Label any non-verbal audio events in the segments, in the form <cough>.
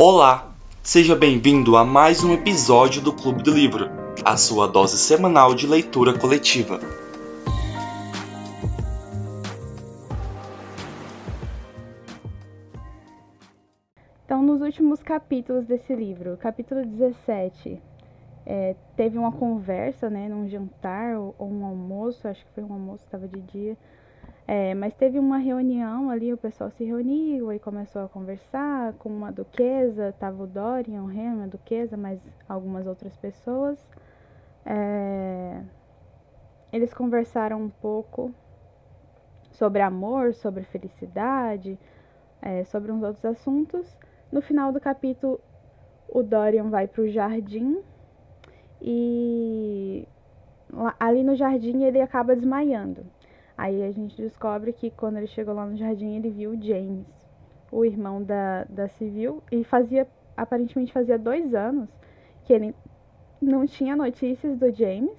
Olá, seja bem-vindo a mais um episódio do Clube do Livro, a sua dose semanal de leitura coletiva. Então, nos últimos capítulos desse livro, capítulo 17, é, teve uma conversa, né, num jantar ou, ou um almoço, acho que foi um almoço, estava de dia, é, mas teve uma reunião ali, o pessoal se reuniu e começou a conversar com uma duquesa, tava o Dorian, o Henry, a duquesa, mas algumas outras pessoas. É, eles conversaram um pouco sobre amor, sobre felicidade, é, sobre uns outros assuntos. No final do capítulo, o Dorian vai para o jardim e ali no jardim ele acaba desmaiando. Aí a gente descobre que quando ele chegou lá no jardim ele viu o James, o irmão da, da Civil, e fazia, aparentemente fazia dois anos que ele não tinha notícias do James.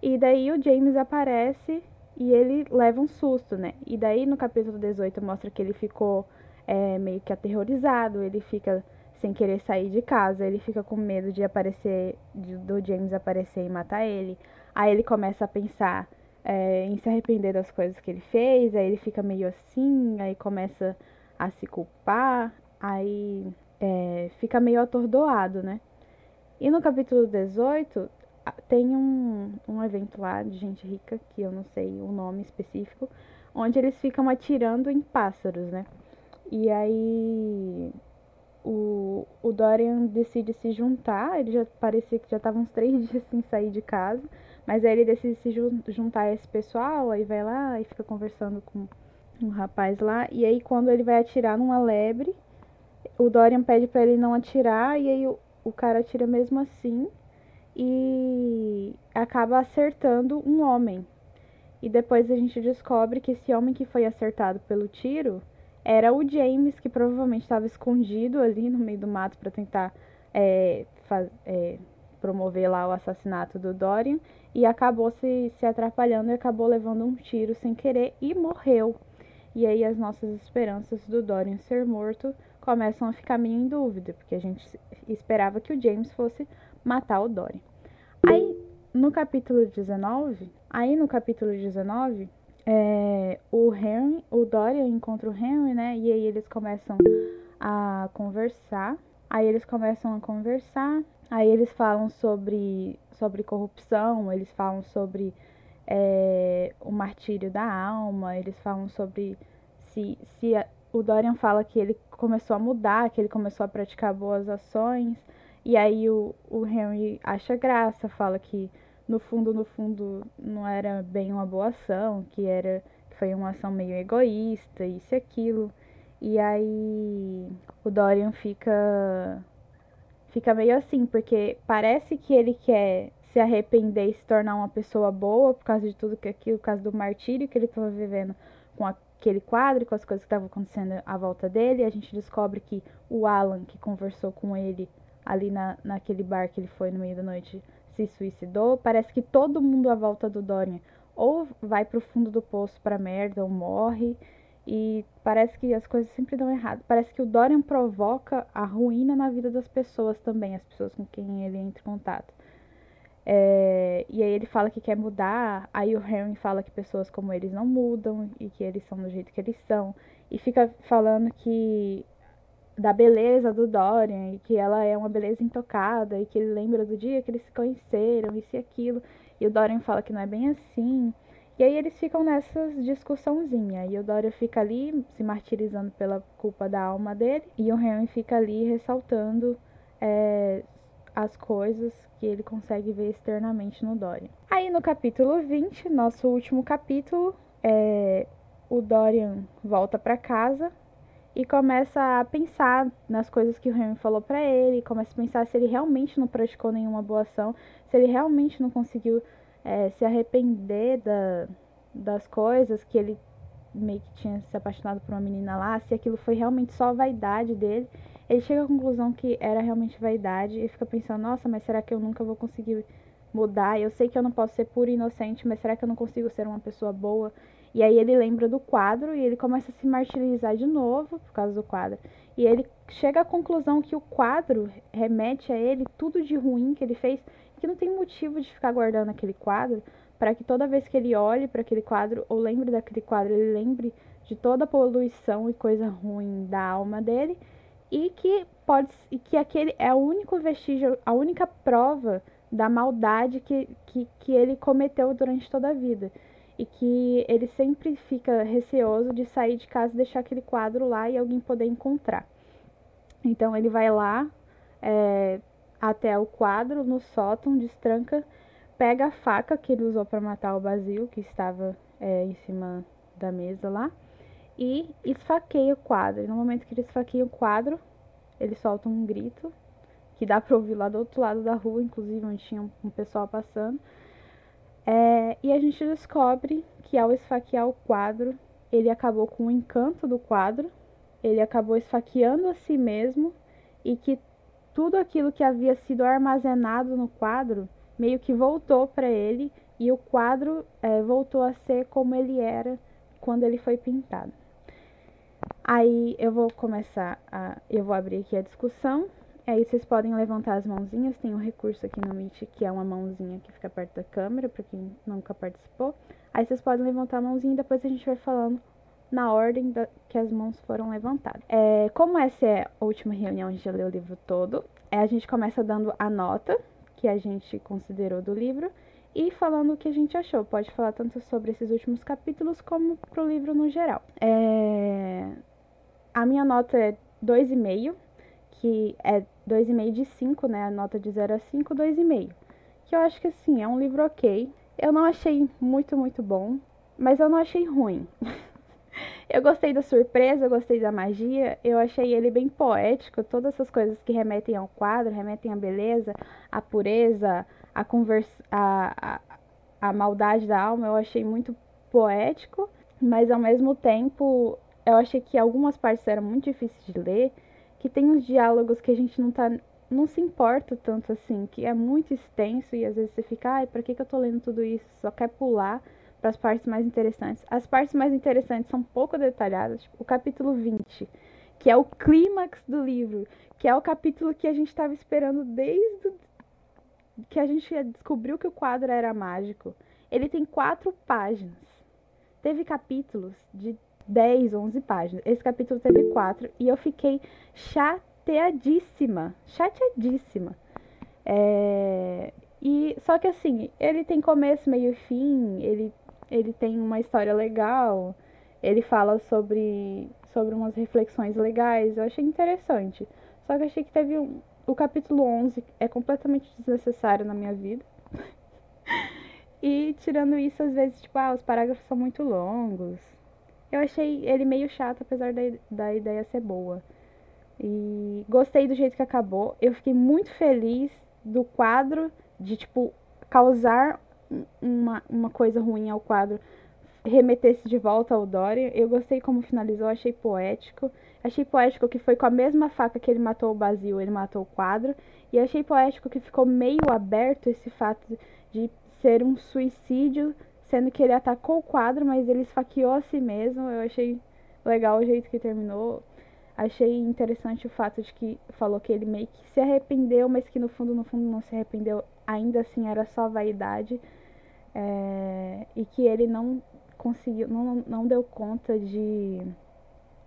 E daí o James aparece e ele leva um susto, né? E daí no capítulo 18 mostra que ele ficou é, meio que aterrorizado, ele fica sem querer sair de casa, ele fica com medo de aparecer, de, do James aparecer e matar ele. Aí ele começa a pensar é, em se arrepender das coisas que ele fez, aí ele fica meio assim, aí começa a se culpar, aí é, fica meio atordoado, né? E no capítulo 18 tem um, um evento lá de gente rica, que eu não sei o nome específico, onde eles ficam atirando em pássaros, né? E aí o, o Dorian decide se juntar, ele já parecia que já estava uns três <laughs> dias sem sair de casa, mas aí ele decide se juntar a esse pessoal, aí vai lá e fica conversando com um rapaz lá, e aí quando ele vai atirar numa lebre, o Dorian pede para ele não atirar, e aí o, o cara atira mesmo assim, e acaba acertando um homem. E depois a gente descobre que esse homem que foi acertado pelo tiro era o James, que provavelmente estava escondido ali no meio do mato para tentar é, é, promover lá o assassinato do Dorian e acabou se, se atrapalhando e acabou levando um tiro sem querer e morreu. E aí as nossas esperanças do Dorian ser morto começam a ficar meio em dúvida, porque a gente esperava que o James fosse matar o Dorian. Aí no capítulo 19, aí no capítulo 19, é, o Henry, o Dorian encontra o Henry, né? E aí eles começam a conversar. Aí eles começam a conversar. Aí eles falam sobre, sobre corrupção, eles falam sobre é, o martírio da alma, eles falam sobre se, se a, o Dorian fala que ele começou a mudar, que ele começou a praticar boas ações. E aí o, o Henry acha graça, fala que no fundo, no fundo, não era bem uma boa ação, que era que foi uma ação meio egoísta, isso e aquilo. E aí o Dorian fica fica meio assim, porque parece que ele quer se arrepender e se tornar uma pessoa boa por causa de tudo que aquilo, por causa do martírio que ele estava vivendo com aquele quadro, com as coisas que estavam acontecendo à volta dele. E a gente descobre que o Alan, que conversou com ele ali na, naquele bar que ele foi no meio da noite, se suicidou. Parece que todo mundo à volta do Dorian ou vai pro fundo do poço pra merda ou morre. E parece que as coisas sempre dão errado. Parece que o Dorian provoca a ruína na vida das pessoas também, as pessoas com quem ele entra em contato. É, e aí ele fala que quer mudar, aí o Harry fala que pessoas como eles não mudam e que eles são do jeito que eles são. E fica falando que da beleza do Dorian e que ela é uma beleza intocada e que ele lembra do dia que eles se conheceram, isso e aquilo. E o Dorian fala que não é bem assim. E aí eles ficam nessas discussãozinha. E o Dorian fica ali se martirizando pela culpa da alma dele. E o Henry fica ali ressaltando é, as coisas que ele consegue ver externamente no Dorian. Aí no capítulo 20, nosso último capítulo, é, o Dorian volta para casa e começa a pensar nas coisas que o Henry falou para ele, começa a pensar se ele realmente não praticou nenhuma boa ação, se ele realmente não conseguiu é, se arrepender da, das coisas que ele meio que tinha se apaixonado por uma menina lá, se aquilo foi realmente só vaidade dele. Ele chega à conclusão que era realmente vaidade e fica pensando, nossa, mas será que eu nunca vou conseguir mudar? Eu sei que eu não posso ser puro e inocente, mas será que eu não consigo ser uma pessoa boa? E aí ele lembra do quadro e ele começa a se martirizar de novo por causa do quadro. E ele chega à conclusão que o quadro remete a ele tudo de ruim que ele fez, que não tem motivo de ficar guardando aquele quadro, para que toda vez que ele olhe para aquele quadro ou lembre daquele quadro, ele lembre de toda a poluição e coisa ruim da alma dele e que pode e que aquele é o único vestígio, a única prova da maldade que, que, que ele cometeu durante toda a vida. E que ele sempre fica receoso de sair de casa e deixar aquele quadro lá e alguém poder encontrar. Então ele vai lá é, até o quadro no sótão, destranca, pega a faca que ele usou para matar o Basil, que estava é, em cima da mesa lá, e esfaqueia o quadro. E no momento que ele esfaqueia o quadro, ele solta um grito que dá para ouvir lá do outro lado da rua, inclusive onde tinha um pessoal passando. É, e a gente descobre que ao esfaquear o quadro, ele acabou com o encanto do quadro, ele acabou esfaqueando a si mesmo e que tudo aquilo que havia sido armazenado no quadro meio que voltou para ele e o quadro é, voltou a ser como ele era quando ele foi pintado. Aí eu vou começar a. Eu vou abrir aqui a discussão. Aí vocês podem levantar as mãozinhas. Tem um recurso aqui no Meet que é uma mãozinha que fica perto da câmera, para quem nunca participou. Aí vocês podem levantar a mãozinha e depois a gente vai falando na ordem da, que as mãos foram levantadas. É, como essa é a última reunião, já leu o livro todo, é, a gente começa dando a nota que a gente considerou do livro e falando o que a gente achou. Pode falar tanto sobre esses últimos capítulos como pro livro no geral. É... A minha nota é 2,5, que é 2,5 de 5, né? A nota de 0 a 5, 2,5. Que eu acho que assim, é um livro ok. Eu não achei muito, muito bom, mas eu não achei ruim. <laughs> eu gostei da surpresa, eu gostei da magia, eu achei ele bem poético, todas essas coisas que remetem ao quadro, remetem à beleza, à pureza, a, conversa, maldade da alma eu achei muito poético, mas ao mesmo tempo eu achei que algumas partes eram muito difíceis de ler, que tem uns diálogos que a gente não tá não se importa tanto assim, que é muito extenso e às vezes você fica, ai, pra que, que eu tô lendo tudo isso? Só quer pular para as partes mais interessantes. As partes mais interessantes são pouco detalhadas, tipo, o capítulo 20, que é o clímax do livro, que é o capítulo que a gente estava esperando desde que a gente descobriu que o quadro era mágico. Ele tem quatro páginas. Teve capítulos de 10, 11 páginas. Esse capítulo teve quatro e eu fiquei chateadíssima. Chateadíssima. É... E só que assim, ele tem começo, meio e fim, ele, ele tem uma história legal, ele fala sobre, sobre umas reflexões legais, eu achei interessante. Só que achei que teve um, o capítulo 11 é completamente desnecessário na minha vida. <laughs> e tirando isso, às vezes, tipo, ah, os parágrafos são muito longos. Eu achei ele meio chato, apesar da, da ideia ser boa. E gostei do jeito que acabou. Eu fiquei muito feliz do quadro, de, tipo, causar uma, uma coisa ruim ao quadro remetesse de volta ao Dorian. Eu gostei como finalizou, achei poético. Achei poético que foi com a mesma faca que ele matou o Basil, ele matou o quadro. E achei poético que ficou meio aberto esse fato de ser um suicídio, sendo que ele atacou o quadro, mas ele esfaqueou a si mesmo. Eu achei legal o jeito que terminou. Achei interessante o fato de que falou que ele meio que se arrependeu, mas que no fundo, no fundo não se arrependeu. Ainda assim era só vaidade. É... e que ele não conseguiu, não, não deu conta de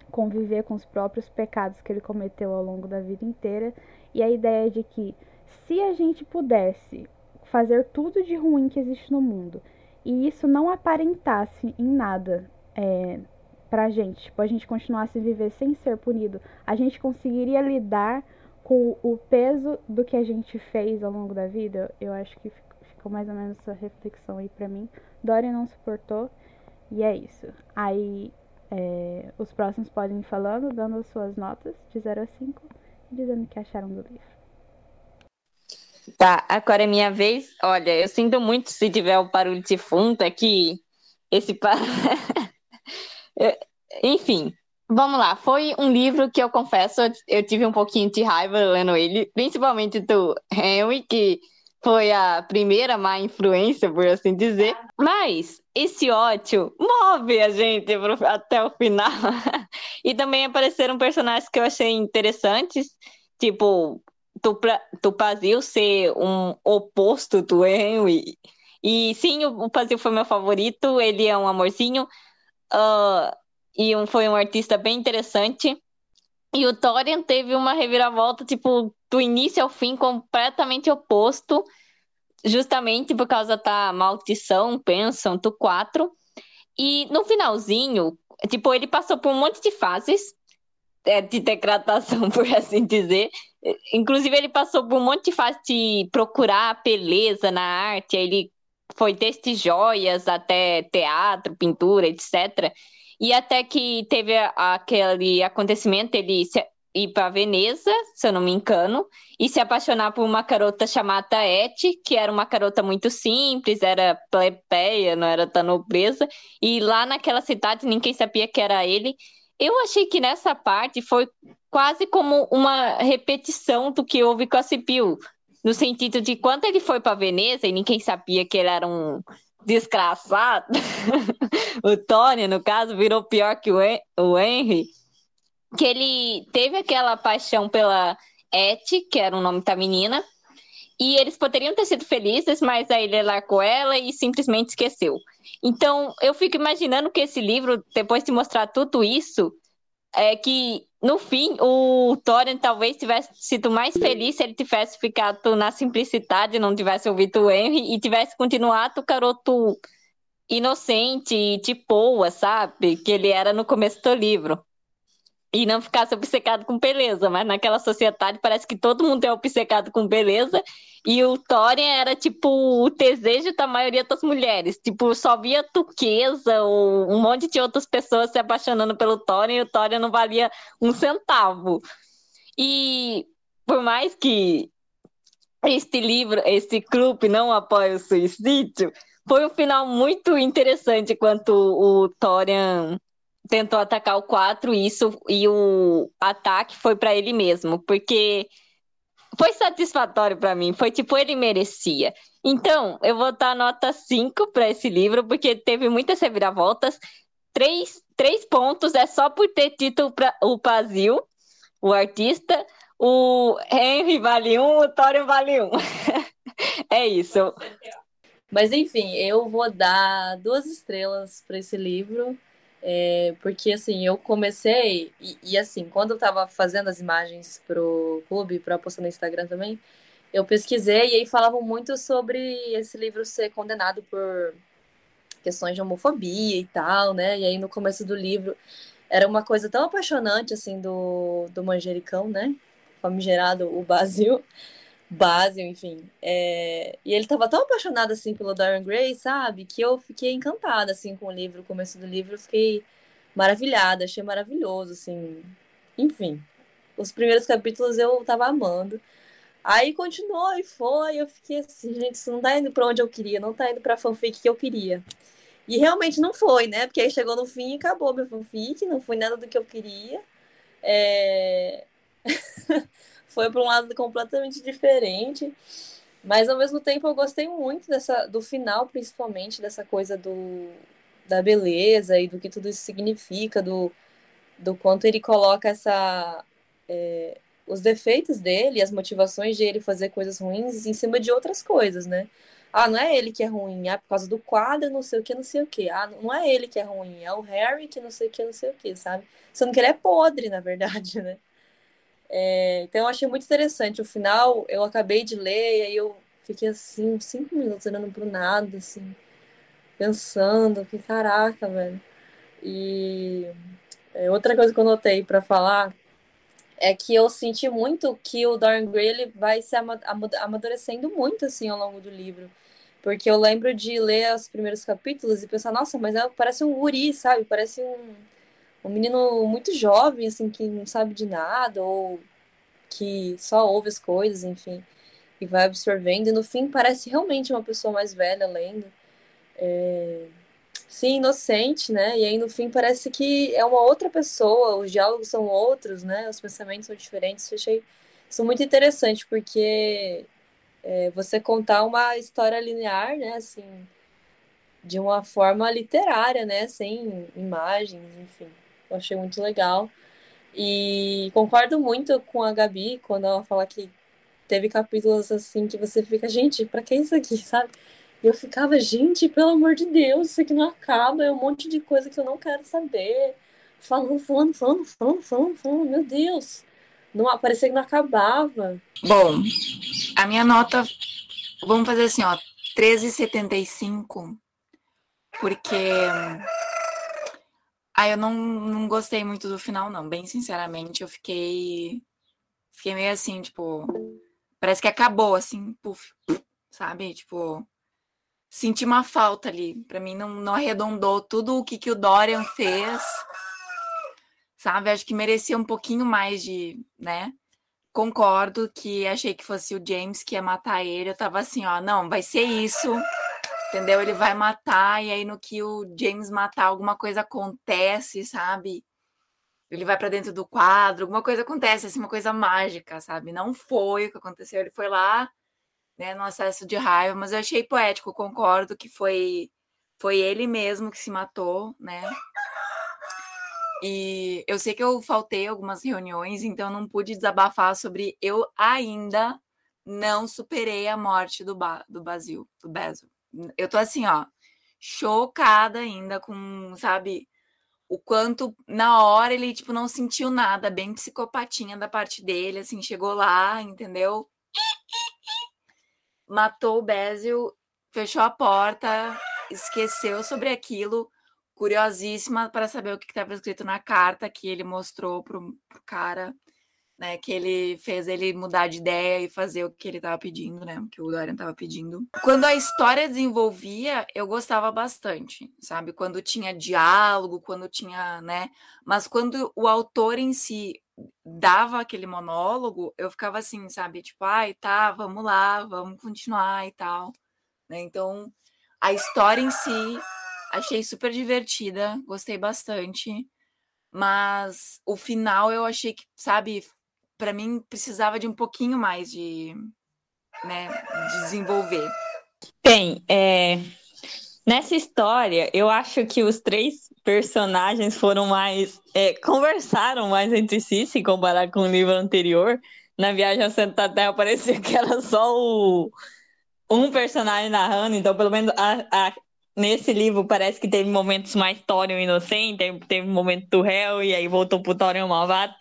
conviver com os próprios pecados que ele cometeu ao longo da vida inteira. E a ideia de que se a gente pudesse fazer tudo de ruim que existe no mundo e isso não aparentasse em nada é, pra gente, tipo, a gente continuasse a viver sem ser punido, a gente conseguiria lidar com o peso do que a gente fez ao longo da vida? Eu acho que ficou mais ou menos essa reflexão aí pra mim. Dorian não suportou e é isso. Aí é, os próximos podem ir falando, dando as suas notas de 0 a 5 e dizendo o que acharam do livro. Tá, agora é minha vez. Olha, eu sinto muito se tiver o barulho de fundo aqui. Esse. Pa... <laughs> Enfim, vamos lá. Foi um livro que eu confesso, eu tive um pouquinho de raiva lendo ele, principalmente do Henry, que foi a primeira má influência, por assim dizer. Mas esse ódio move a gente até o final. <laughs> e também apareceram personagens que eu achei interessantes, tipo Tupazil ser um oposto do Henry. E sim, o Pazil foi meu favorito, ele é um amorzinho. Uh, e um, foi um artista bem interessante. E o Thorian teve uma reviravolta, tipo, do início ao fim, completamente oposto, justamente por causa da maldição, pensam, do 4. E no finalzinho, tipo, ele passou por um monte de fases é, de degradação, <laughs> por assim dizer. Inclusive, ele passou por um monte de fase de procurar beleza na arte, ele foi desde joias até teatro, pintura, etc. E até que teve aquele acontecimento, ele se, ir para Veneza, se eu não me engano, e se apaixonar por uma garota chamada Eti, que era uma garota muito simples, era plebeia, não era da nobreza, e lá naquela cidade ninguém sabia que era ele. Eu achei que nessa parte foi quase como uma repetição do que houve com a Cipil, no sentido de quando ele foi para Veneza e ninguém sabia que ele era um desgraçado, <laughs> o Tony, no caso, virou pior que o Henry, que ele teve aquela paixão pela Etty, que era o nome da menina, e eles poderiam ter sido felizes, mas aí ele largou ela e simplesmente esqueceu. Então, eu fico imaginando que esse livro, depois de mostrar tudo isso, é que no fim o Thorin talvez tivesse sido mais feliz se ele tivesse ficado na simplicidade, não tivesse ouvido o Henry e tivesse continuado o garoto inocente e de boa, sabe? Que ele era no começo do livro e não ficasse obcecado com beleza, mas naquela sociedade parece que todo mundo é obcecado com beleza e o Thorin era tipo o desejo da maioria das mulheres, tipo só via turquesa ou um monte de outras pessoas se apaixonando pelo Thorin e o Thorin não valia um centavo. E por mais que este livro, este clube não apoie o suicídio, foi um final muito interessante quanto o Thorin tentou atacar o 4 isso e o ataque foi para ele mesmo, porque foi satisfatório para mim, foi tipo ele merecia. Então, eu vou dar nota 5 para esse livro, porque teve muitas reviravoltas. Três, três pontos é só por ter tido o Pazil, o artista, o Henry vale um, o Thorin vale um. <laughs> é isso. Mas enfim, eu vou dar duas estrelas para esse livro. É, porque assim, eu comecei, e, e, assim, quando eu tava fazendo as imagens pro clube, para postar no Instagram também, eu pesquisei e aí falavam muito sobre esse livro ser condenado por questões de homofobia e tal, né? E aí no começo do livro era uma coisa tão apaixonante assim do, do manjericão, né? Famigerado, o Basil. Basil, enfim. É... E ele tava tão apaixonado, assim, pelo Dorian Gray, sabe? Que eu fiquei encantada, assim, com o livro, o começo do livro. Eu fiquei maravilhada, achei maravilhoso, assim. Enfim, os primeiros capítulos eu tava amando. Aí continuou e foi, eu fiquei assim, gente, isso não tá indo pra onde eu queria, não tá indo pra fanfic que eu queria. E realmente não foi, né? Porque aí chegou no fim e acabou meu fanfic, não foi nada do que eu queria. É... <laughs> foi para um lado completamente diferente. Mas ao mesmo tempo eu gostei muito dessa do final, principalmente dessa coisa do da beleza e do que tudo isso significa, do, do quanto ele coloca essa é, os defeitos dele, as motivações de ele fazer coisas ruins em cima de outras coisas, né? Ah, não é ele que é ruim, ah, por causa do quadro, não sei o que, não sei o que. Ah, não é ele que é ruim, é o Harry que não sei o que, não sei o que, sabe? Sendo que ele é podre, na verdade, <laughs> né? É, então eu achei muito interessante. O final eu acabei de ler e aí eu fiquei assim, cinco minutos olhando pro nada, assim, pensando, que caraca, velho. E é, outra coisa que eu notei para falar é que eu senti muito que o Dorian Gray ele vai se amadurecendo muito assim ao longo do livro. Porque eu lembro de ler os primeiros capítulos e pensar, nossa, mas é, parece um guri, sabe? Parece um um menino muito jovem, assim, que não sabe de nada, ou que só ouve as coisas, enfim, e vai absorvendo, e no fim parece realmente uma pessoa mais velha lendo. É... Sim, inocente, né? E aí no fim parece que é uma outra pessoa, os diálogos são outros, né? Os pensamentos são diferentes. Eu achei isso muito interessante, porque é, você contar uma história linear, né, assim, de uma forma literária, né, sem imagens, enfim. Eu achei muito legal. E concordo muito com a Gabi quando ela fala que teve capítulos assim que você fica, gente, pra que isso aqui, <laughs> sabe? E eu ficava, gente, pelo amor de Deus, isso aqui não acaba, é um monte de coisa que eu não quero saber. Falando, falando, falando, falando, falando, falando, meu Deus. Não, parecia que não acabava. Bom, a minha nota, vamos fazer assim, ó, 13,75, porque ah, eu não, não gostei muito do final, não. Bem sinceramente, eu fiquei. Fiquei meio assim, tipo. Parece que acabou, assim, puf, sabe? Tipo. Senti uma falta ali. Pra mim, não, não arredondou tudo o que, que o Dorian fez. Sabe? Acho que merecia um pouquinho mais de, né? Concordo que achei que fosse o James que ia matar ele. Eu tava assim, ó, não, vai ser isso entendeu? Ele vai matar, e aí no que o James matar, alguma coisa acontece, sabe? Ele vai para dentro do quadro, alguma coisa acontece, assim, uma coisa mágica, sabe? Não foi o que aconteceu, ele foi lá, né, no acesso de raiva, mas eu achei poético, concordo que foi foi ele mesmo que se matou, né? E eu sei que eu faltei algumas reuniões, então não pude desabafar sobre eu ainda não superei a morte do, ba do Basil, do Basil eu tô assim, ó, chocada ainda com, sabe, o quanto na hora ele, tipo, não sentiu nada, bem psicopatinha da parte dele, assim, chegou lá, entendeu? Matou o Basil, fechou a porta, esqueceu sobre aquilo, curiosíssima para saber o que estava escrito na carta que ele mostrou pro, pro cara né, que ele fez ele mudar de ideia e fazer o que ele estava pedindo, né, o que o Dorian estava pedindo. Quando a história desenvolvia, eu gostava bastante, sabe? Quando tinha diálogo, quando tinha, né? Mas quando o autor em si dava aquele monólogo, eu ficava assim, sabe? Tipo, ai, tá, vamos lá, vamos continuar e tal, né? Então, a história em si achei super divertida, gostei bastante. Mas o final eu achei que, sabe, para mim precisava de um pouquinho mais de, né, de desenvolver. Bem, é, nessa história, eu acho que os três personagens foram mais. É, conversaram mais entre si, se comparar com o livro anterior. Na viagem ao Santa Terra parecia que era só o, um personagem narrando, então pelo menos a, a, nesse livro parece que teve momentos mais Thorium inocente, teve, teve momento do réu, e aí voltou pro Thorium malvado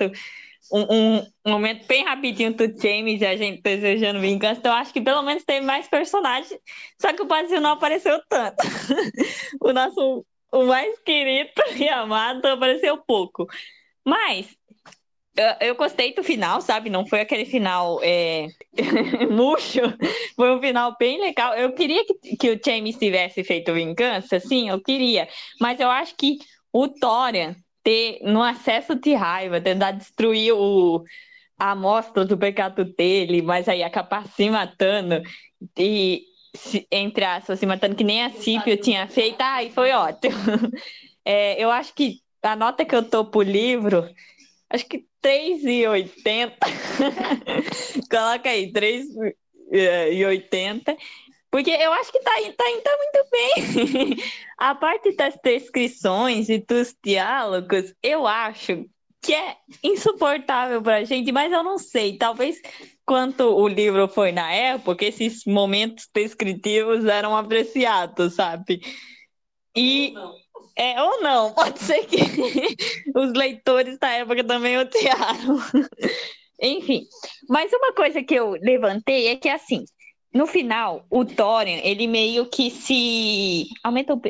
um, um, momento bem rapidinho do James e a gente desejando vingança. Então, acho que pelo menos teve mais personagens. Só que o Basil não apareceu tanto. <laughs> o nosso o mais querido <laughs> e amado apareceu pouco. Mas eu, eu gostei do final, sabe? Não foi aquele final é, <laughs> murcho. Foi um final bem legal. Eu queria que, que o James tivesse feito vingança, sim, eu queria. Mas eu acho que o Thorian ter, no acesso de raiva, tentar destruir o, a amostra do pecado dele, mas aí acabar se matando e, se, entre aspas, se matando que nem a Cípio tinha feito, ai, foi ótimo. <laughs> É, eu acho que a nota que eu tô pro livro, acho que 3,80. <laughs> Coloca aí, 3,80. Porque eu acho que tá, tá, tá muito bem. <laughs> A parte das descrições e dos diálogos, eu acho que é insuportável pra gente, mas eu não sei. Talvez quanto o livro foi na época, esses momentos descritivos eram apreciados, sabe? E. Não. É, ou não, <laughs> pode ser que <laughs> os leitores da época também odiaram. Enfim, mas uma coisa que eu levantei é que, assim, no final, o Thorin, ele meio que se. Aumenta o.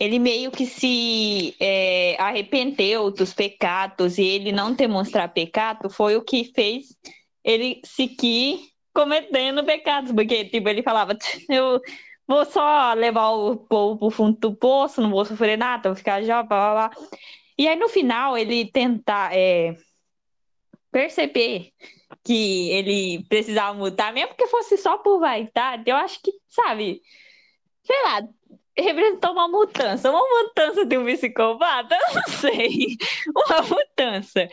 Ele meio que se é, arrependeu dos pecados e ele não demonstrar pecado foi o que fez ele seguir cometendo pecados, porque tipo, ele falava, eu vou só levar o povo pro fundo do poço, não vou sofrer nada, vou ficar já, blá, blá, blá. E aí no final ele tentar é, perceber que ele precisava mudar, mesmo que fosse só por vaidade, eu acho que, sabe, sei lá, representou uma mudança, uma mudança de um psicopata, <laughs> eu não sei, uma mudança.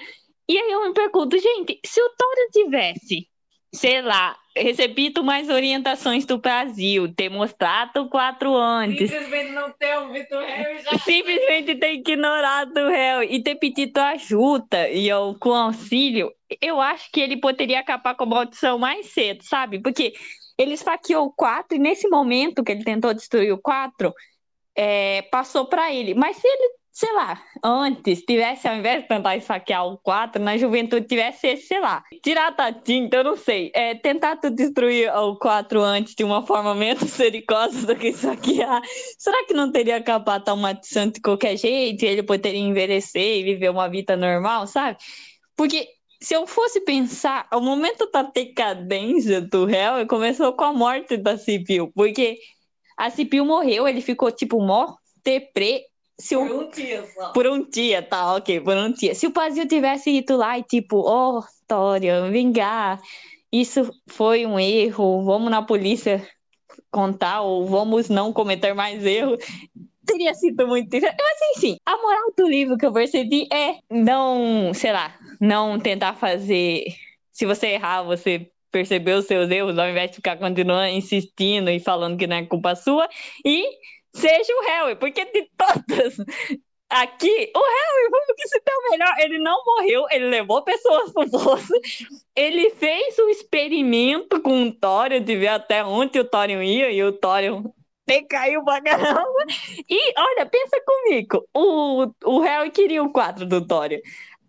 E aí eu me pergunto, gente, se o Toro tivesse sei lá, recebido mais orientações do Brasil, ter mostrado quatro antes. Simplesmente não ter ouvido o réu já. Simplesmente ter ignorado o réu e ter pedido ajuda e eu, com auxílio, eu acho que ele poderia acabar com a maldição mais cedo, sabe? Porque ele esfaqueou o 4 e nesse momento que ele tentou destruir o 4, é, passou para ele. Mas se ele sei lá, antes tivesse, ao invés de tentar esfaquear o 4, na juventude tivesse, sei lá, tirar da tinta, eu não sei, é, tentar destruir o 4 antes de uma forma <laughs> menos sericosa do que esfaquear. Será que não teria acabado traumatizando de qualquer jeito e ele poderia envelhecer e viver uma vida normal, sabe? Porque se eu fosse pensar, o momento da decadência do réu começou com a morte da Cipil, porque a Cipil morreu, ele ficou tipo mó deprê se Por um dia só. Por um dia, tá, ok, por um dia. Se o Pazio tivesse ido lá e tipo, oh, Tória, vingar, isso foi um erro, vamos na polícia contar ou vamos não cometer mais erros, teria sido muito diferente. Mas enfim, a moral do livro que eu percebi é não, sei lá, não tentar fazer. Se você errar, você percebeu os seus erros, ao invés de ficar continuando insistindo e falando que não é culpa sua. E seja o Harry, porque de todas aqui, o Harry o que se deu melhor. Ele não morreu, ele levou pessoas pro poço, ele fez um experimento com o Thorium de ver até onde o Thorium ia e o Thorium caiu pra caramba. E olha, pensa comigo, o, o Harry queria o quadro do Thorium.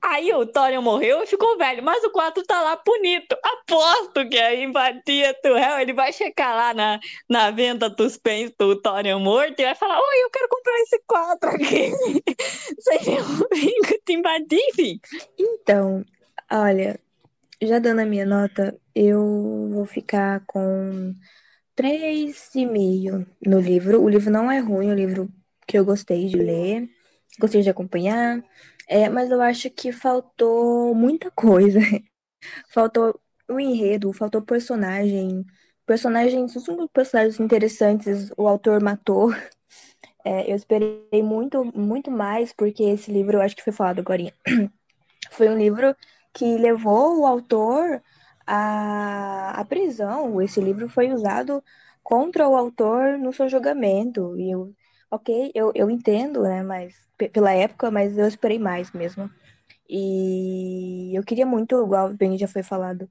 Aí o Thorium morreu e ficou velho, mas o 4 tá lá bonito. Aposto que a empatia do réu, ele vai checar lá na, na venda dos pens do Thorium morto e vai falar: Oi, eu quero comprar esse 4 aqui. Seria um vinco de enfim. Então, olha, já dando a minha nota, eu vou ficar com 3,5 no livro. O livro não é ruim, é um livro que eu gostei de ler, gostei de acompanhar. É, mas eu acho que faltou muita coisa. <laughs> faltou o enredo, faltou personagem. Personagens, personagens interessantes, o autor matou. <laughs> É, eu esperei muito, muito mais, porque esse livro, eu acho que foi falado agora. <clears throat> Foi um livro que levou o autor à, à prisão. Esse livro foi usado contra o autor no seu julgamento. E eu, ok, eu, eu entendo, né, mas pela época, mas eu esperei mais mesmo. E eu queria muito, igual bem já foi falado,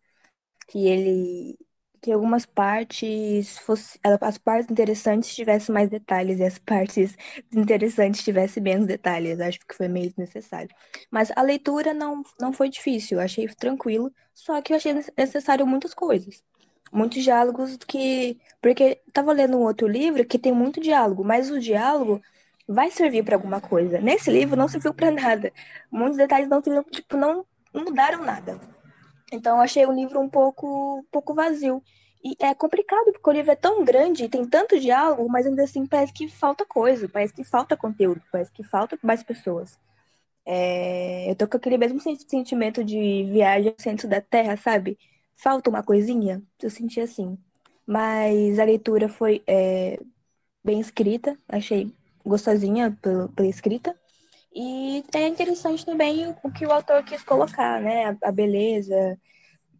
que ele que algumas partes fosse, as partes interessantes tivessem mais detalhes e as partes <laughs> interessantes tivessem menos detalhes. Acho que foi meio desnecessário. Mas a leitura não, não foi difícil, achei tranquilo, só que eu achei necessário muitas coisas muitos diálogos que. Porque tava lendo um outro livro que tem muito diálogo, mas o diálogo vai servir para alguma coisa. Nesse livro não serviu para nada. Muitos detalhes não, tipo, não mudaram nada. Então eu achei o livro um pouco, um pouco vazio. E é complicado, porque o livro é tão grande tem tanto diálogo, mas ainda assim parece que falta coisa, parece que falta conteúdo, parece que falta mais pessoas. É... eu tô com aquele mesmo sentimento de viagem ao centro da Terra, sabe? Falta uma coisinha? Eu senti assim. Mas a leitura foi é, bem escrita, achei gostosinha pela, pela, escrita. E é interessante também o que o autor quis colocar, né? A, a beleza,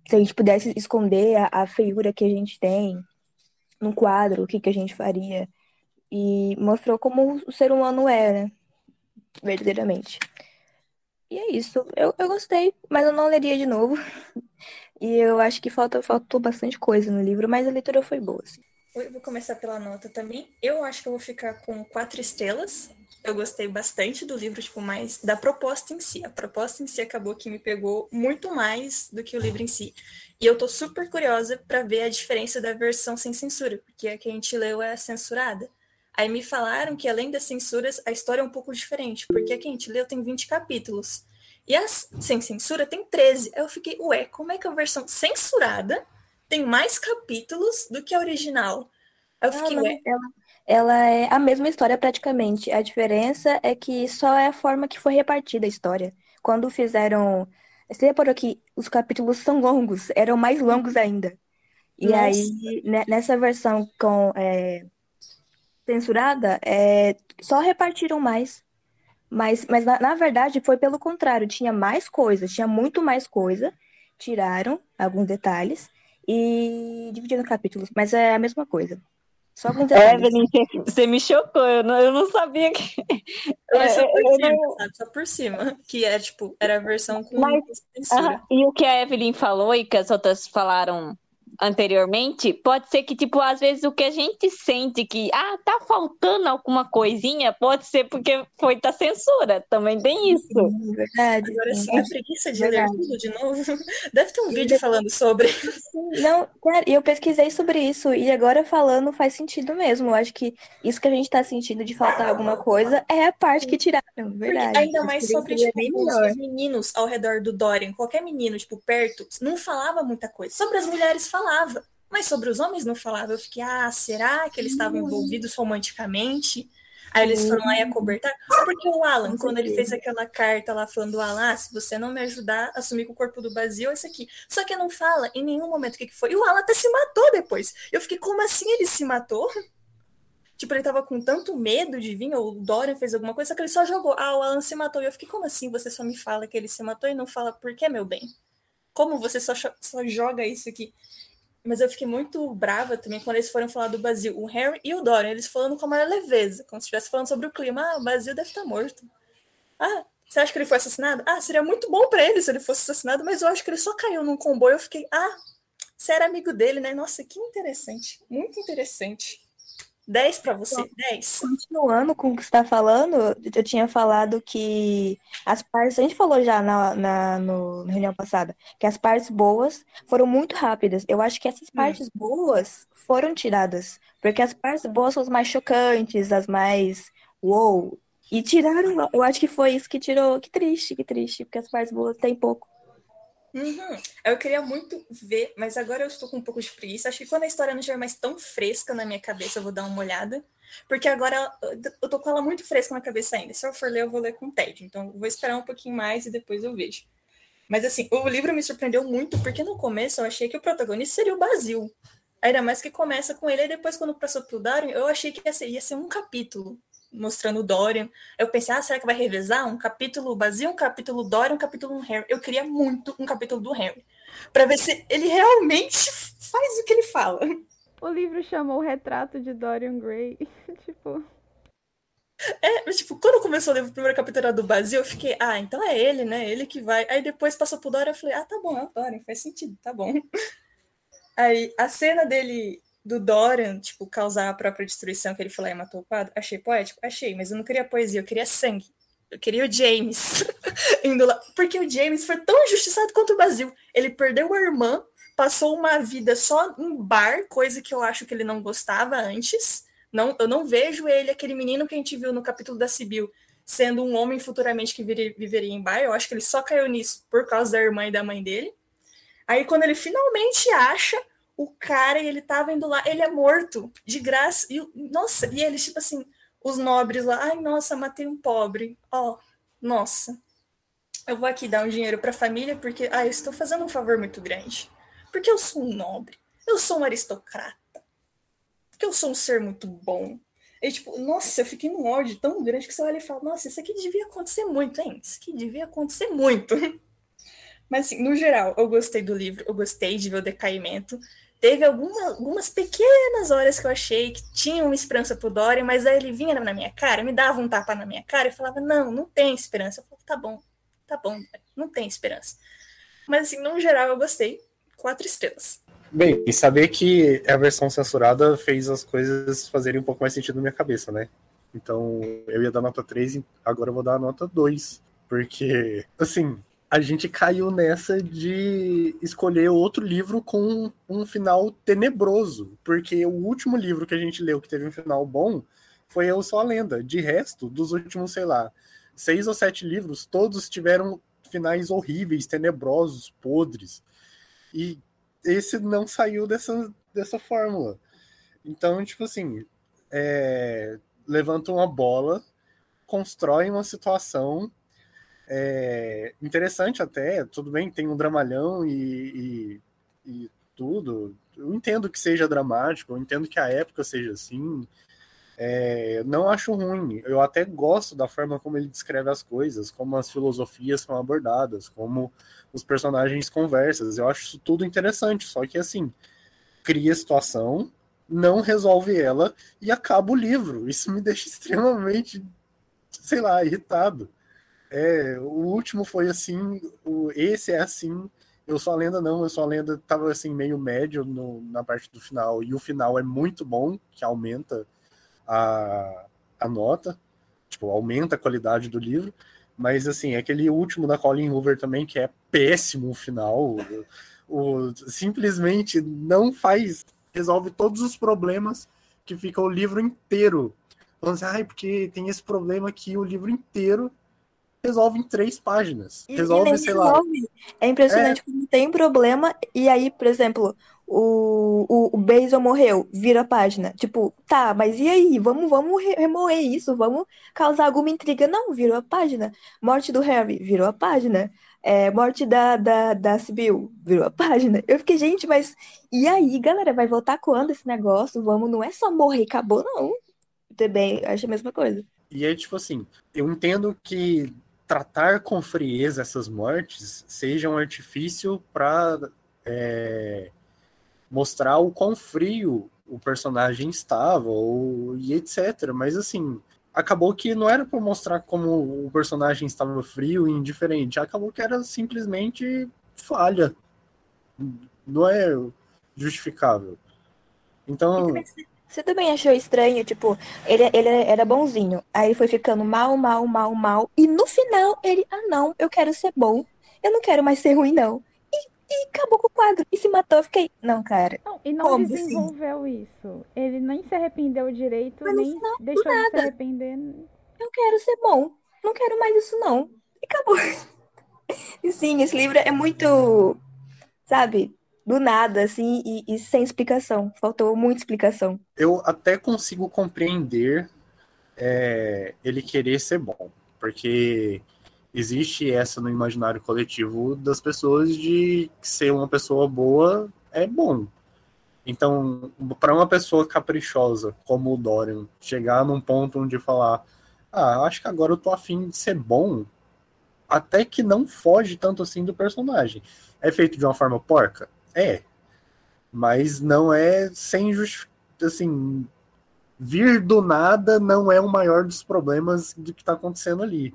se a gente pudesse esconder a, a, feiura que a gente tem no quadro, o que, que a gente faria. E mostrou como o ser humano é, né? Verdadeiramente. E é isso. Eu, eu gostei, mas eu não leria de novo. <laughs> E eu acho que falta, faltou bastante coisa no livro, mas a leitura foi boa. Assim. Eu vou começar pela nota também. Eu acho que eu vou ficar com quatro estrelas. Eu gostei bastante do livro, tipo, mais da proposta em si. A proposta em si acabou que me pegou muito mais do que o livro em si. E eu tô super curiosa para ver a diferença da versão sem censura, porque a que a gente leu é censurada. Aí me falaram que além das censuras, a história é um pouco diferente, porque a que a gente leu tem 20 capítulos. E a sem censura tem 13. Eu fiquei, ué, como é que a versão censurada tem mais capítulos do que a original? Eu fiquei, não, ué. Ela, ela é a mesma história praticamente. A diferença é que só é a forma que foi repartida a história. Quando fizeram. Você reparou que os capítulos são longos, eram mais longos ainda. E Nossa. aí, né, nessa versão com é, censurada, é, só repartiram mais. Mas, mas na, na, verdade foi pelo contrário, tinha mais coisa, tinha muito mais coisa, tiraram alguns detalhes e dividindo capítulos, mas é a mesma coisa. Só alguns detalhes. Evelyn, você- você me chocou, eu não, eu não sabia que. Eu só por eu cima, não- sabe? Só por cima. Que é, tipo, era a versão com Mas- censura. Aham, E o que a Evelyn falou e que as outras falaram anteriormente, pode ser que, tipo, às vezes o que a gente sente que, ah, tá faltando alguma coisinha, pode ser porque foi da censura, também tem isso. Sim, verdade. Agora sim. a preguiça de ler Verdade. tudo de novo. <laughs> Deve ter um vídeo falando sobre. Não, cara, e eu pesquisei sobre isso e agora falando faz sentido mesmo. Eu acho que isso que a gente tá sentindo de faltar alguma coisa é a parte que tiraram, Porque verdade. ainda Acho mais sobre tipo, os meninos ao redor do Dorian, qualquer menino, tipo, perto, não falava muita coisa. Sobre as mulheres falava, mas sobre os homens não falava. Eu fiquei, ah, será que eles estavam envolvidos romanticamente? Aí eles foram lá e acobertaram. Porque o Alan, quando ele fez aquela carta lá falando do Alan, ah, se você não me ajudar a assumir com o corpo do Basil, é isso aqui. Só que não fala em nenhum momento o que, que foi. E o Alan até se matou depois. Eu fiquei, como assim ele se matou? <laughs> Tipo, ele tava com tanto medo de vir, ou o Dorian fez alguma coisa, só que ele só jogou. Ah, o Alan se matou. E eu fiquei, como assim? Você só me fala que ele se matou e não fala por que, meu bem? Como você só, só joga isso aqui? Mas eu fiquei muito brava também quando eles foram falar do Basil. O Harry e o Dorian, eles falando com a maior leveza, como se estivesse falando sobre o clima. Ah, o Basil deve estar morto. Ah, você acha que ele foi assassinado? Ah, seria muito bom pra ele se ele fosse assassinado, mas eu acho que ele só caiu num comboio. Eu fiquei, ah, você era amigo dele, né? Nossa, que interessante. Muito interessante. 10 pra você, 10. Continuando com o que você está falando, eu tinha falado que as partes, a gente falou já na, na, no- na reunião passada, que as partes boas foram muito rápidas. Eu acho que essas partes boas foram tiradas, porque as partes boas são as mais chocantes, as mais uou. E tiraram, eu acho que foi isso que tirou. Que triste, que triste, porque as partes boas tem pouco. Uhum. Eu queria muito ver, mas agora eu estou com um pouco de preguiça. Acho que quando a história não estiver mais tão fresca na minha cabeça, eu vou dar uma olhada. Porque agora eu tô com ela muito fresca na cabeça ainda. Se eu for ler, eu vou ler com TED. Então, vou esperar um pouquinho mais e depois eu vejo. Mas assim, o livro me surpreendeu muito, porque no começo eu achei que o protagonista seria o Basil. Ainda mais que começa com ele, e depois, quando passou pro Dorian, eu achei que ia ser, ia ser um capítulo mostrando o Dorian. Eu pensei, ah, será que vai revezar? Um capítulo Basil, um capítulo Dorian, um capítulo Harry. Eu queria muito um capítulo do Harry. Pra ver se ele realmente faz o que ele fala. O livro chamou o retrato de Dorian Gray. <laughs> tipo, É, mas, tipo, quando começou o livro, o primeiro capítulo era do Basil, eu fiquei, ah, então é ele, né? Ele que vai. Aí depois passou pro Dorian, eu falei, ah, tá bom, é o Dorian, faz sentido, tá bom. Aí a cena dele, do Dorian, tipo, causar a própria destruição que ele falou e matou o quadro, achei poético? Achei, mas eu não queria poesia, eu queria sangue. Eu queria o James <laughs> indo lá. Porque o James foi tão injustiçado quanto o Basil. Ele perdeu a irmã, passou uma vida só em bar, coisa que eu acho que ele não gostava antes. Não, eu não vejo ele, aquele menino que a gente viu no capítulo da Sibyl, sendo um homem futuramente que viria- viveria em bar. Eu acho que ele só caiu nisso por causa da irmã e da mãe dele. Aí, quando ele finalmente acha o cara ele tava indo lá, ele é morto, de graça. E, nossa, e eles, tipo assim, os nobres lá, ai, nossa, matei um pobre. Ó, nossa. Eu vou aqui dar um dinheiro pra família porque, ah, eu estou fazendo um favor muito grande. Porque eu sou um nobre, eu sou um aristocrata. Porque eu sou um ser muito bom. E, tipo, nossa, eu fiquei num ódio tão grande que você olha e fala, nossa, isso aqui devia acontecer muito, hein? Isso aqui devia acontecer muito. <laughs> Mas, assim, no geral, eu gostei do livro, eu gostei de ver o decaimento. Teve alguma, algumas pequenas horas que eu achei que tinha uma esperança pro Dorian, mas aí ele vinha na minha cara, me dava um tapa na minha cara e falava, não, não tem esperança. Eu falava, tá bom, tá bom, não tem esperança. Mas, assim, no geral, eu gostei. Quatro estrelas. Bem, e saber que a versão censurada fez as coisas fazerem um pouco mais sentido na minha cabeça, né? Então, eu ia dar nota 3, e agora eu vou dar nota 2. Porque, assim, a gente caiu nessa de escolher outro livro com um final tenebroso. Porque o último livro que a gente leu que teve um final bom foi Eu Sou a Lenda. De resto, dos últimos, sei lá, seis ou sete livros, todos tiveram finais horríveis, tenebrosos, podres. E esse não saiu dessa, dessa fórmula. Então, tipo assim, é, levanta uma bola, constrói uma situação é, interessante até, tudo bem, tem um dramalhão e, e, e tudo. Eu entendo que seja dramático, eu entendo que a época seja assim. É, não acho ruim. Eu até gosto da forma como ele descreve as coisas, como as filosofias são abordadas, como os personagens conversam. Eu acho isso tudo interessante. Só que assim, cria situação, não resolve ela e acaba o livro. Isso me <laughs> deixa extremamente, sei lá, irritado. É, o último foi assim, o, esse é assim. Eu sou a lenda não, eu sou a lenda tava assim meio médio no, na parte do final e o final é muito bom, que aumenta a, a nota, tipo, aumenta a qualidade do livro, mas assim, aquele último da Colin Hoover também, que é péssimo o final, o, o, simplesmente não faz, resolve todos os problemas que fica o livro inteiro. Falando assim, ah, porque tem esse problema aqui, o livro inteiro resolve em três páginas. E, resolve, sei resolve. lá. É impressionante é. como tem problema, e aí, por exemplo, o, o, o Basil morreu, vira a página. Tipo, tá, mas e aí? Vamos, vamos remoer isso, vamos causar alguma intriga. Não, virou a página. Morte do Harry, virou a página. É, morte da, da, da Sibyl, virou a página. Eu fiquei, gente, mas e aí, galera? Vai voltar quando esse negócio? Vamos, não é só morrer acabou, não. Também acho a mesma coisa. E é tipo assim, eu entendo que tratar com frieza essas mortes seja um artifício para é, mostrar o quão frio o personagem estava, ou, e etc. Mas assim, acabou que não era para mostrar como o personagem estava frio e indiferente, acabou que era simplesmente falha. Não é justificável. Então. Você também achou estranho, tipo, ele, ele era bonzinho, aí foi ficando mal, mal, mal, mal, e no final ele, ah não, eu quero ser bom, eu não quero mais ser ruim, não e acabou com o quadro. E se matou, eu fiquei. Não, cara. Não, e não como desenvolveu assim? isso. Ele nem se arrependeu direito, Mas nem não, deixou nada. de se arrepender. Eu quero ser bom. Não quero mais isso, não. E acabou. <laughs> E sim, esse livro é muito. Sabe? Do nada, assim, e, e sem explicação. Faltou muita explicação. Eu até consigo compreender é, ele querer ser bom. Porque existe essa no imaginário coletivo das pessoas de ser uma pessoa boa é bom. Então, para uma pessoa caprichosa como o Dorian chegar num ponto onde falar: Ah, acho que agora eu tô afim de ser bom, até que não foge tanto assim do personagem. É feito de uma forma porca? É. Mas não é sem justificação. Assim, vir do nada não é o maior dos problemas do que está acontecendo ali.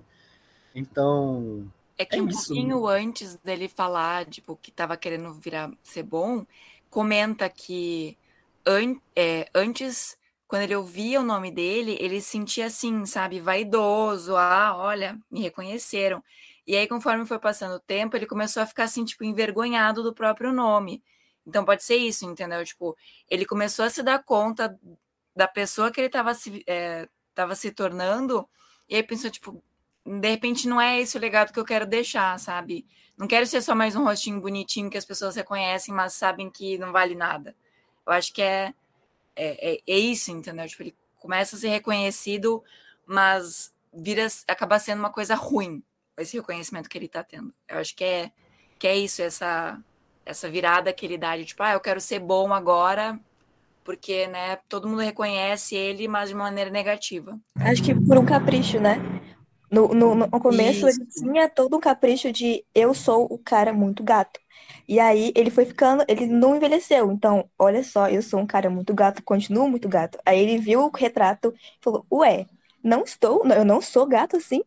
Então. É que é um isso. pouquinho antes dele falar, tipo, que tava querendo virar ser bom, comenta que an é, antes, quando ele ouvia o nome dele, ele sentia assim, sabe, vaidoso, ah, olha, me reconheceram. E aí, conforme foi passando o tempo, ele começou a ficar assim, tipo, envergonhado do próprio nome. Então pode ser isso, entendeu? Tipo, ele começou a se dar conta da pessoa que ele estava se, é, se tornando, e aí pensou, tipo, de repente não é esse o legado que eu quero deixar, sabe? Não quero ser só mais um rostinho bonitinho que as pessoas reconhecem, mas sabem que não vale nada. Eu acho que é, é, é, é isso, entendeu? Tipo, ele começa a ser reconhecido, mas vira, acaba sendo uma coisa ruim esse reconhecimento que ele tá tendo. Eu acho que é, que é isso, essa, essa virada que ele dá de tipo, ah, eu quero ser bom agora, porque, né, todo mundo reconhece ele, mas de maneira negativa. Acho que por um capricho, né? No, no, no começo Isso. ele tinha todo um capricho de eu sou o cara muito gato. E aí ele foi ficando, ele não envelheceu. Então, olha só, eu sou um cara muito gato, continuo muito gato. Aí ele viu o retrato e falou: Ué, não estou, eu não sou gato assim.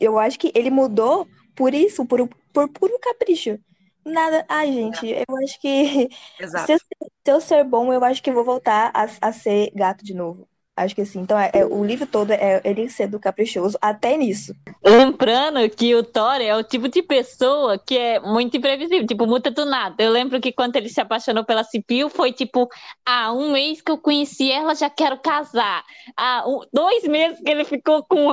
Eu acho que ele mudou por isso, por, por puro capricho. Nada. Ai, gente, eu acho que <laughs> Exato. se eu, se eu ser bom, eu acho que vou voltar a, a ser gato de novo. Acho que assim. Então, é, é- o livro todo é ele sendo caprichoso até nisso. Lembrando que o Thor é o tipo de pessoa que é muito imprevisível, tipo, muda do nada. Eu lembro que quando ele se apaixonou pela Cipil, foi tipo, ah, um mês que eu conheci ela, já quero casar. Ah, um- dois meses que ele ficou com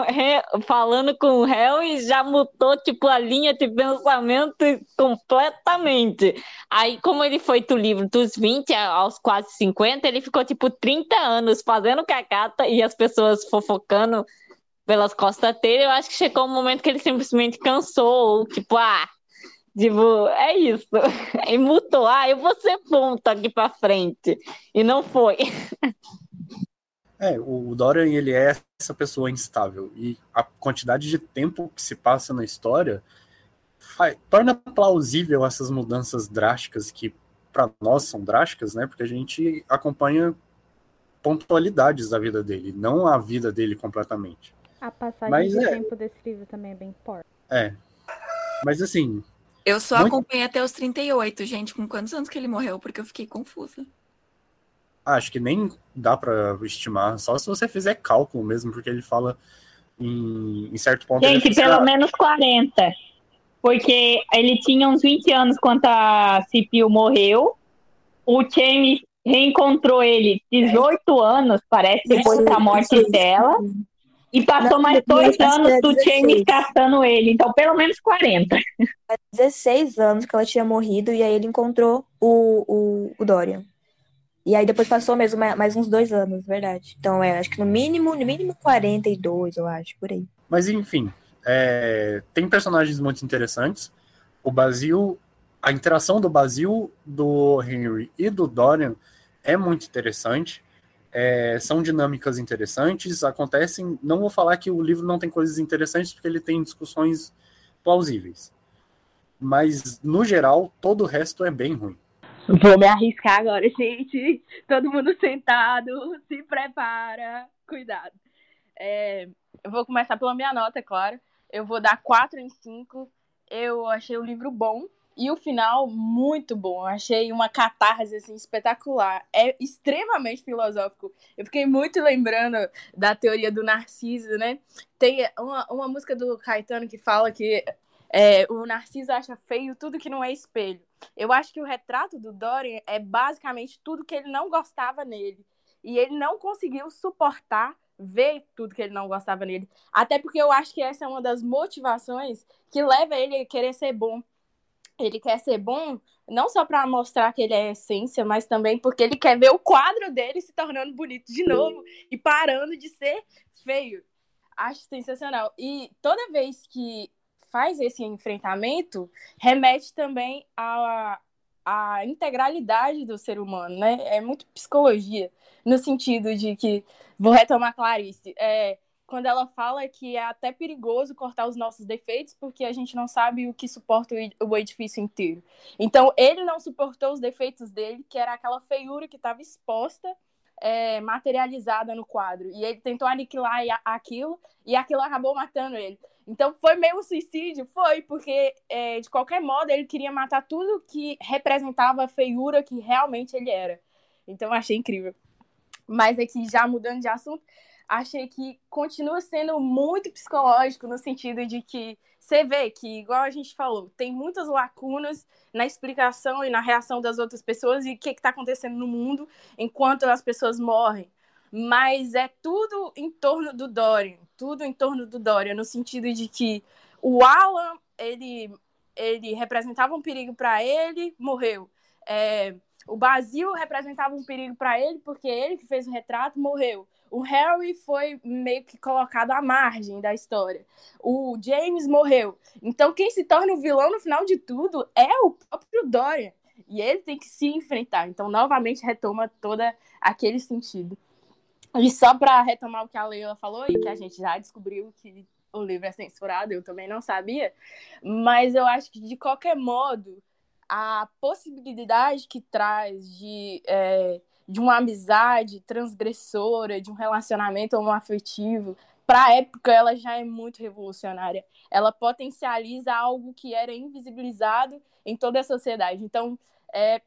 falando com o réu e já mudou, tipo, a linha de pensamento completamente. Aí, como ele foi do livro dos 20 aos quase 50, ele ficou, tipo, 30 anos fazendo e as pessoas fofocando pelas costas dele, eu acho que chegou um momento que ele simplesmente cansou, tipo, ah, tipo, é isso. <laughs> E mudou, ah, eu vou ser ponto aqui pra frente. E não foi. <laughs> É, o Dorian, ele é essa pessoa instável. E a quantidade de tempo que se passa na história faz, torna plausível essas mudanças drásticas que para nós são drásticas, né? Porque a gente acompanha pontualidades da vida dele, não a vida dele completamente. A passagem Mas de é. tempo desse livro também é bem forte. É. Mas assim, Eu só Muito- acompanhei até os 38, gente. Com quantos anos que ele morreu? Porque eu fiquei confusa. acho que nem dá para estimar, só se você fizer cálculo mesmo, porque ele fala em, em certo ponto. Gente, fica- pelo menos 40. Porque ele tinha uns 20 anos quando a Cipio morreu. O James reencontrou ele 18 anos, parece, depois da morte dela. E passou Não, mais dois anos do 16. James caçando ele. Então, pelo menos 40. 16 anos que ela tinha morrido e aí ele encontrou o, o, o Dorian. E aí depois passou mesmo mais, mais uns dois anos, verdade. Então é, acho que no mínimo, no mínimo 42, eu acho, por aí. Mas enfim, é, tem personagens muito interessantes. O Basil, a interação do Basil, do Henry e do Dorian é muito interessante. É, são dinâmicas interessantes, acontecem. Não vou falar que o livro não tem coisas interessantes, porque ele tem discussões plausíveis. Mas, no geral, todo o resto é bem ruim. Vou me arriscar agora, gente. Todo mundo sentado, se prepara. Cuidado. É, eu vou começar pela minha nota, é claro. Eu vou dar 4 em 5. Eu achei o livro bom. E o final, muito bom. Achei uma catarse assim, espetacular. É extremamente filosófico. Eu fiquei muito lembrando da teoria do Narciso, né? Tem uma, uma música do Caetano que fala que é, o Narciso acha feio tudo que não é espelho. Eu acho que o retrato do Dorian é basicamente tudo que ele não gostava nele. E ele não conseguiu suportar ver tudo que ele não gostava nele. Até porque eu acho que essa é uma das motivações que leva ele a querer ser bom. Ele quer ser bom não só para mostrar que ele é essência, mas também porque ele quer ver o quadro dele se tornando bonito de novo e parando de ser feio. Acho sensacional. E toda vez que faz esse enfrentamento, remete também à, à integralidade do ser humano, né? É muito psicologia, no sentido de que, vou retomar Clarice, é, quando ela fala que é até perigoso cortar os nossos defeitos, porque a gente não sabe o que suporta o edifício inteiro. Então, ele não suportou os defeitos dele, que era aquela feiura que estava exposta é, materializada no quadro. E ele tentou aniquilar aquilo e aquilo acabou matando ele. Então foi meio um suicídio? Foi, porque é, de qualquer modo ele queria matar tudo que representava a feiura que realmente ele era. Então achei incrível. Mas aqui, já mudando de assunto, achei que continua sendo muito psicológico no sentido de que você vê que, igual a gente falou, tem muitas lacunas na explicação e na reação das outras pessoas e o que está acontecendo no mundo enquanto as pessoas morrem. Mas é tudo em torno do Dorian, tudo em torno do Dorian, no sentido de que o Alan, ele, ele representava um perigo para ele, morreu. É, o Basil representava um perigo para ele, porque ele que fez o retrato morreu. O Harry foi meio que colocado à margem da história. O James morreu. Então, quem se torna o vilão no final de tudo é o próprio Dorian. E ele tem que se enfrentar. Então, novamente, retoma todo aquele sentido. E só para retomar o que a Leila falou, e que a gente já descobriu que o livro é censurado, eu também não sabia, mas eu acho que, de qualquer modo, a possibilidade que traz de, é, de uma amizade transgressora, de um relacionamento homoafetivo, para a época ela já é muito revolucionária. Ela potencializa algo que era invisibilizado em toda a sociedade. Então, é,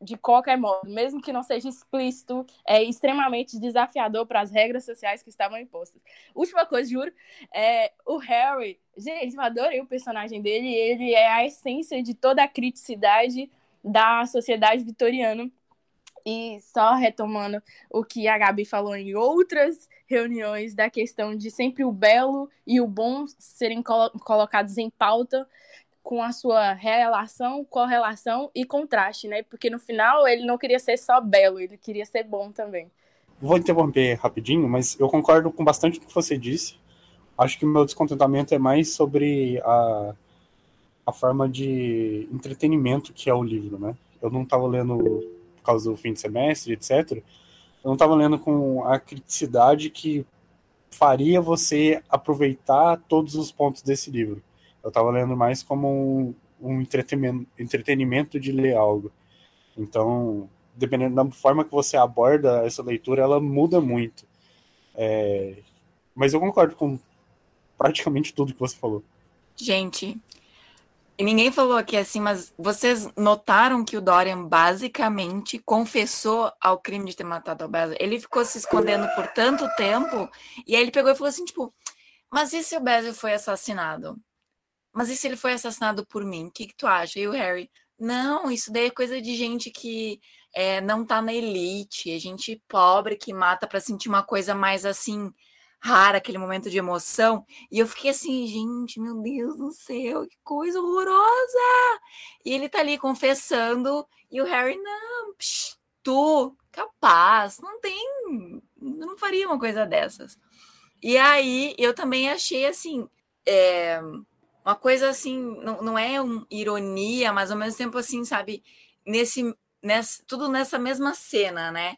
de qualquer modo, mesmo que não seja explícito, é extremamente desafiador para as regras sociais que estavam impostas. Última coisa, juro, é o Harry. Gente, eu adorei o personagem dele. Ele é a essência de toda a criticidade da sociedade vitoriana. E só retomando o que a Gabi falou em outras reuniões da questão de sempre o belo e o bom serem colo colocados em pauta com a sua relação, correlação e contraste, né? Porque no final ele não queria ser só belo, ele queria ser bom também. Vou interromper rapidinho, mas eu concordo com bastante do que você disse. Acho que o meu descontentamento é mais sobre a, a forma de entretenimento que é o livro, né? Eu não estava lendo causa do fim de semestre, etc. eu não estava lendo com a criticidade que faria você aproveitar todos os pontos desse livro. Eu estava lendo mais como um, um entretenimento, entretenimento de ler algo. Então, dependendo da forma que você aborda essa leitura, ela muda muito. É, mas eu concordo com praticamente tudo que você falou. Gente, e ninguém falou aqui assim, mas vocês notaram que o Dorian basicamente confessou ao crime de ter matado o Basil? Ele ficou se escondendo por tanto tempo, e aí ele pegou e falou assim, tipo, mas e se o Basil foi assassinado? Mas e se ele foi assassinado por mim? O que, que tu acha? E o Harry, não, isso daí é coisa de gente que é, não tá na elite, é gente pobre que mata para sentir uma coisa mais assim, rara, aquele momento de emoção. E eu fiquei assim, gente, meu Deus do céu, que coisa horrorosa! E ele tá ali confessando, e o Harry, não, psh, tu, capaz, não tem, não faria uma coisa dessas. E aí eu também achei assim, é, uma coisa assim, não, não é um ironia, mas ao mesmo tempo assim, sabe, nesse, nessa, tudo nessa mesma cena, né?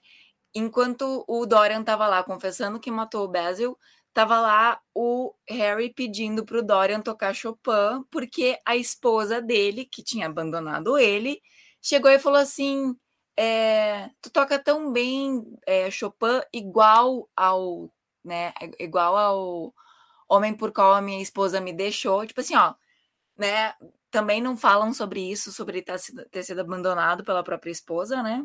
Enquanto o Dorian estava lá confessando que matou o Basil, estava lá o Harry pedindo para o Dorian tocar Chopin, porque a esposa dele, que tinha abandonado ele, chegou e falou assim: é, tu toca tão bem é, Chopin igual ao, né, igual ao homem por qual a minha esposa me deixou, tipo assim, ó, né? Também não falam sobre isso, sobre sido, ter sido abandonado pela própria esposa, né?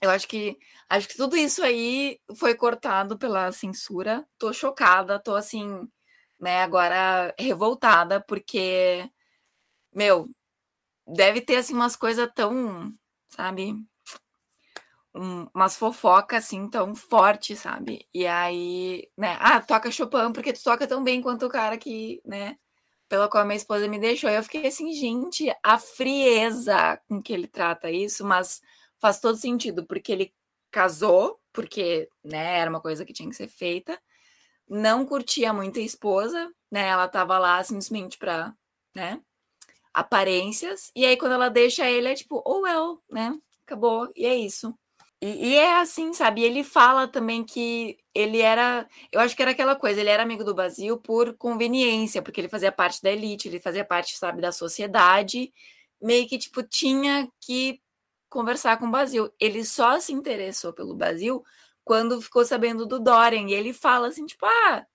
Eu acho que acho que tudo isso aí foi cortado pela censura. Tô chocada, tô assim, né, agora revoltada porque meu, deve ter assim umas coisas tão, sabe, um, umas fofocas assim tão fortes, sabe? E aí, né, ah, toca Chopin porque tu toca tão bem quanto o cara que, né, pela qual minha esposa me deixou. Eu fiquei assim, gente, a frieza com que ele trata isso, mas faz todo sentido, porque ele casou, porque né, era uma coisa que tinha que ser feita, não curtia muito a esposa, né? Ela tava lá simplesmente para, né, aparências, e aí quando ela deixa ele é tipo, oh well, né? Acabou, e é isso. E, e, é assim, sabe? Ele fala também que ele era. Eu acho que era aquela coisa, ele era amigo do Brasil por conveniência, porque ele fazia parte da elite, ele fazia parte, sabe, da sociedade. Meio que, tipo, tinha que conversar com o Basil. Ele só se interessou pelo Basil quando ficou sabendo do Dorian. E ele fala assim, tipo, ah,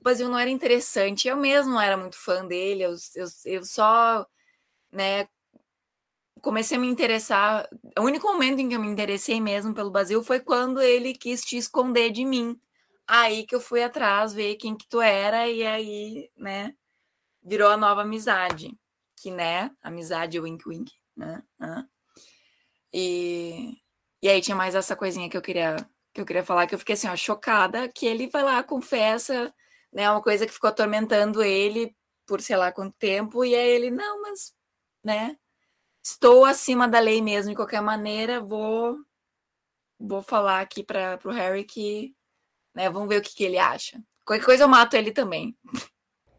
o Basil não era interessante. Eu mesmo não era muito fã dele. Eu, eu, eu só, né, comecei a me interessar. O único momento em que eu me interessei mesmo pelo Basil foi quando ele quis te esconder de mim. Aí que eu fui atrás ver quem que tu era e aí, né, virou a nova amizade. Que, né, amizade wink wink, né? E, e aí tinha mais essa coisinha que eu queria que eu queria falar, que eu fiquei assim, ó, chocada, que ele vai lá, confessa, né, uma coisa que ficou atormentando ele por sei lá quanto tempo, e aí ele, não, mas, né, estou acima da lei mesmo, de qualquer maneira, vou vou falar aqui para o Harry que, né, vamos ver o que, que ele acha. Qualquer coisa eu mato ele também.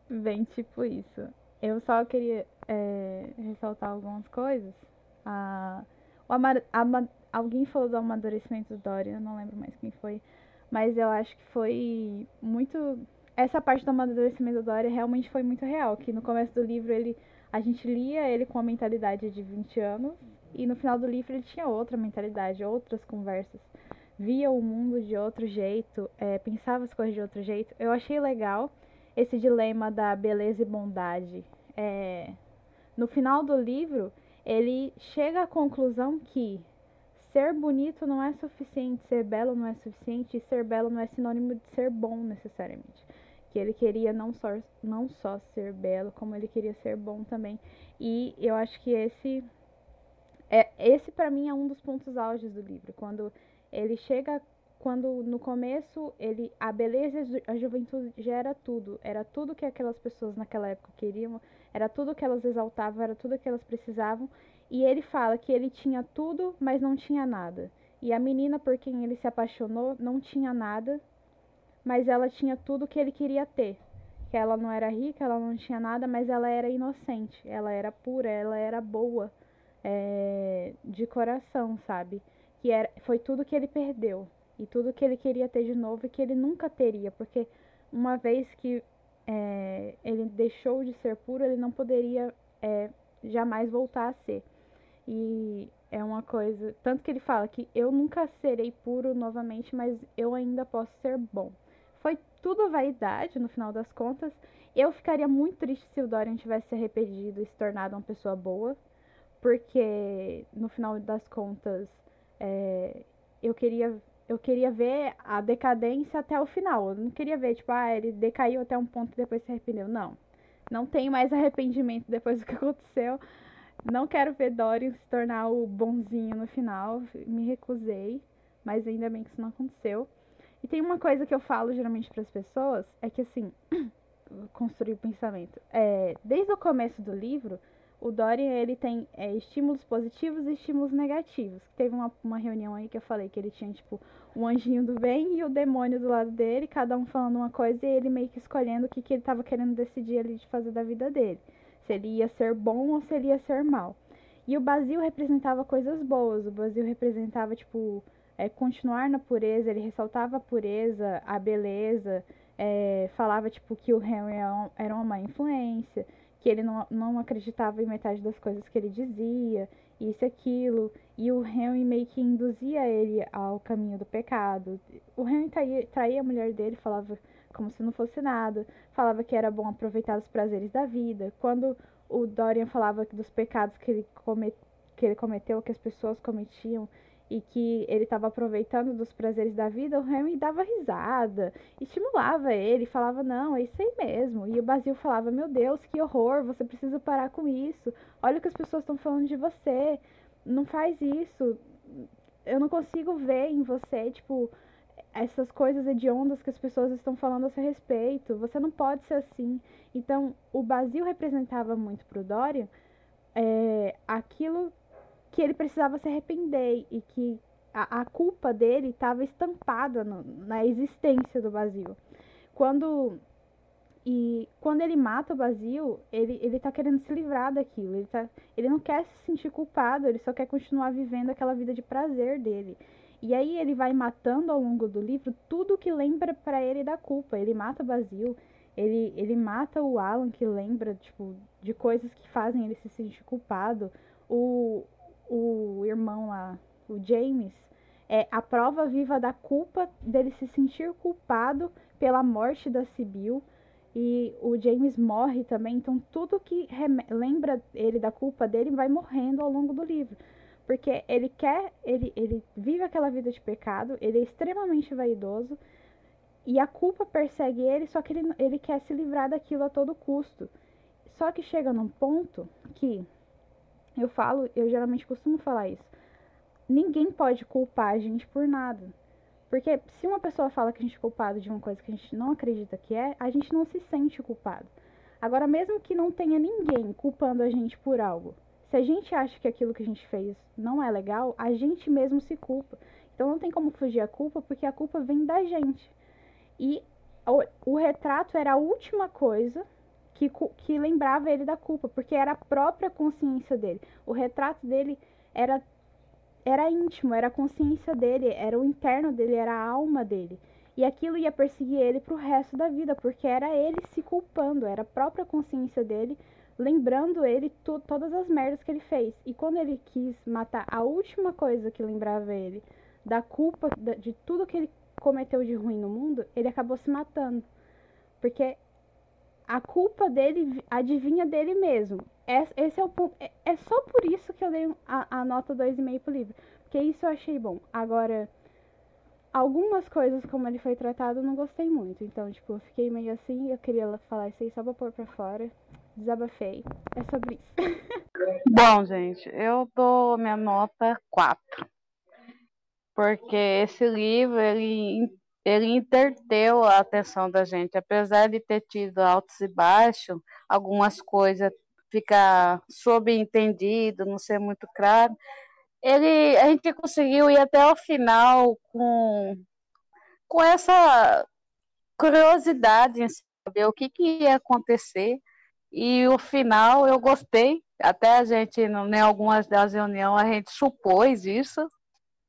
Bem, tipo isso. Eu só queria é, ressaltar algumas coisas. Ah, ama, alguém falou do amadurecimento do Dorian, eu não lembro mais quem foi. Mas eu acho que foi muito. Essa parte do amadurecimento do Dorian realmente foi muito real. Que no começo do livro ele. A gente lia ele com a mentalidade de 20 anos. E no final do livro ele tinha outra mentalidade, outras conversas. Via o mundo de outro jeito, é, pensava as coisas de outro jeito. Eu achei legal esse dilema da beleza e bondade. É, no final do livro, ele chega à conclusão que ser bonito não é suficiente, ser belo não é suficiente, e ser belo não é sinônimo de ser bom necessariamente. Que ele queria não só, não só ser belo, como ele queria ser bom também. E eu acho que esse é esse para mim é um dos pontos auges do livro, quando ele chega quando no começo ele a beleza a juventude já era tudo, era tudo que aquelas pessoas naquela época queriam era tudo que elas exaltavam, era tudo que elas precisavam. E ele fala que ele tinha tudo, mas não tinha nada. E a menina por quem ele se apaixonou não tinha nada, mas ela tinha tudo que ele queria ter. Que ela não era rica, ela não tinha nada, mas ela era inocente, ela era pura, ela era boa é, de coração, sabe? Que era, foi tudo que ele perdeu. E tudo que ele queria ter de novo e que ele nunca teria, porque uma vez que é, ele deixou de ser puro, ele não poderia é, jamais voltar a ser. E é uma coisa. Tanto que ele fala que eu nunca serei puro novamente, mas eu ainda posso ser bom. Foi tudo vaidade, no final das contas. Eu ficaria muito triste se o Dorian tivesse se arrependido e se tornado uma pessoa boa, porque no final das contas é, eu queria eu queria ver a decadência até o final. Eu não queria ver, tipo, ah, ele decaiu até um ponto e depois se arrependeu. Não. Não tenho mais <laughs> arrependimento depois do que aconteceu. Não quero ver Dorian se tornar o bonzinho no final. Me recusei. Mas ainda bem que isso não aconteceu. E tem uma coisa que eu falo geralmente para as pessoas: é que assim. <clears throat> construir o pensamento. É, desde o começo do livro, o Dorian ele tem é, estímulos positivos e estímulos negativos. Teve uma, uma reunião aí que eu falei que ele tinha, tipo, um anjinho do bem e o demônio do lado dele, cada um falando uma coisa e ele meio que escolhendo o que, que ele estava querendo decidir ali de fazer da vida dele. Se ele ia ser bom ou se ele ia ser mal. E o Basil representava coisas boas. O Basil representava, tipo, é, continuar na pureza, ele ressaltava a pureza, a beleza, é, falava, tipo, que o Henry era uma má influência que ele não, não acreditava em metade das coisas que ele dizia, isso e aquilo, e o Henry meio que induzia ele ao caminho do pecado. O Henry traía, traía a mulher dele, falava como se não fosse nada, falava que era bom aproveitar os prazeres da vida. Quando o Dorian falava dos pecados que ele, comet, que ele cometeu, que as pessoas cometiam, e que ele estava aproveitando dos prazeres da vida, o Henry dava risada, estimulava ele, falava: Não, é isso aí mesmo. E o Basil falava: Meu Deus, que horror, você precisa parar com isso. Olha o que as pessoas estão falando de você, não faz isso. Eu não consigo ver em você, tipo, essas coisas hediondas que as pessoas estão falando a seu respeito. Você não pode ser assim. Então, o Basil representava muito pro Dorian é, aquilo que ele precisava se arrepender e que a, a culpa dele estava estampada no, na existência do Basil. Quando e quando ele mata o Basil, ele, ele tá querendo se livrar daquilo. Ele, tá, ele não quer se sentir culpado, ele só quer continuar vivendo aquela vida de prazer dele. E aí ele vai matando ao longo do livro tudo que lembra para ele da culpa. Ele mata o Basil, ele, ele mata o Alan, que lembra tipo, de coisas que fazem ele se sentir culpado. O, o irmão lá, o James, é a prova viva da culpa dele se sentir culpado pela morte da Sibyl. E o James morre também, então tudo que lembra ele da culpa dele vai morrendo ao longo do livro. Porque ele quer, ele, ele vive aquela vida de pecado, ele é extremamente vaidoso, e a culpa persegue ele, só que ele, ele quer se livrar daquilo a todo custo. Só que chega num ponto que eu falo, eu geralmente costumo falar isso. Ninguém pode culpar a gente por nada. Porque se uma pessoa fala que a gente é culpado de uma coisa que a gente não acredita que é, a gente não se sente culpado. Agora, mesmo que não tenha ninguém culpando a gente por algo, se a gente acha que aquilo que a gente fez não é legal, a gente mesmo se culpa. Então não tem como fugir a culpa, porque a culpa vem da gente. E o, o retrato era a última coisa que, que lembrava ele da culpa, porque era a própria consciência dele. O retrato dele era era íntimo, era a consciência dele, era o interno dele, era a alma dele. E aquilo ia perseguir ele pro resto da vida, porque era ele se culpando, era a própria consciência dele, lembrando ele todas as merdas que ele fez. E quando ele quis matar a última coisa que lembrava ele da culpa de tudo que ele cometeu de ruim no mundo, ele acabou se matando. Porque a culpa dele adivinha dele mesmo. Esse é o ponto. É, é só por isso que eu dei a, a nota 2,5 pro livro. Porque isso eu achei bom. Agora, algumas coisas como ele foi tratado eu não gostei muito. Então, tipo, eu fiquei meio assim. Eu queria falar isso aí só pra pôr pra fora. Desabafei. É sobre isso. <laughs> Bom, gente, eu dou minha nota 4. Porque esse livro, ele ele interteu a atenção da gente, apesar de ter tido altos e baixos, algumas coisas ficar subentendido, não ser muito claro. Ele, a gente conseguiu ir até o final com, com essa curiosidade em saber o que, que ia acontecer. E o final eu gostei, até a gente, em algumas das reuniões, a gente supôs isso,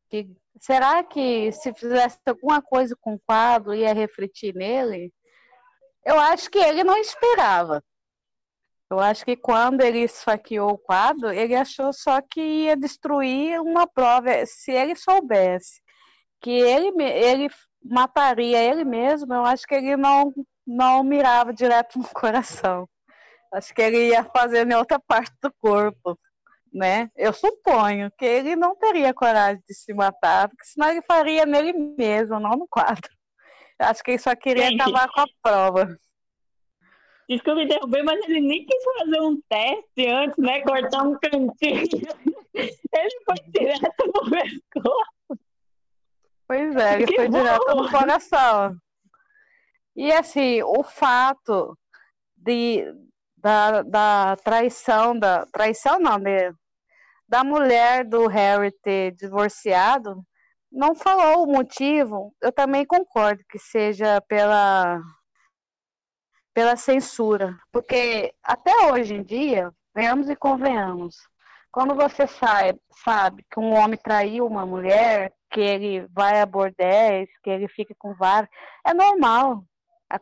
Que, será que se fizesse alguma coisa com o quadro ia refletir nele? Eu acho que ele não esperava. Eu acho que quando ele esfaqueou o quadro, ele achou só que ia destruir uma prova. Se ele soubesse que ele, ele mataria ele mesmo, eu acho que ele não, não mirava direto no coração. Acho que ele ia fazer em outra parte do corpo, né? Eu suponho que ele não teria coragem de se matar, porque senão ele faria nele mesmo, não no quadro. Acho que ele só queria Gente. acabar com a prova. Desculpa interromper, mas ele nem quis fazer um teste antes, né? Cortar um cantinho. Ele foi direto no pescoço. Pois é, ele que foi bom. direto no coração. E assim, o fato de, da, da traição, da traição não, né? Da mulher do Harry ter divorciado, não falou o motivo. Eu também concordo que seja pela pela censura, porque até hoje em dia, venhamos e convenhamos, quando você sabe, sabe que um homem traiu uma mulher, que ele vai a bordéis, que ele fica com vários, é normal.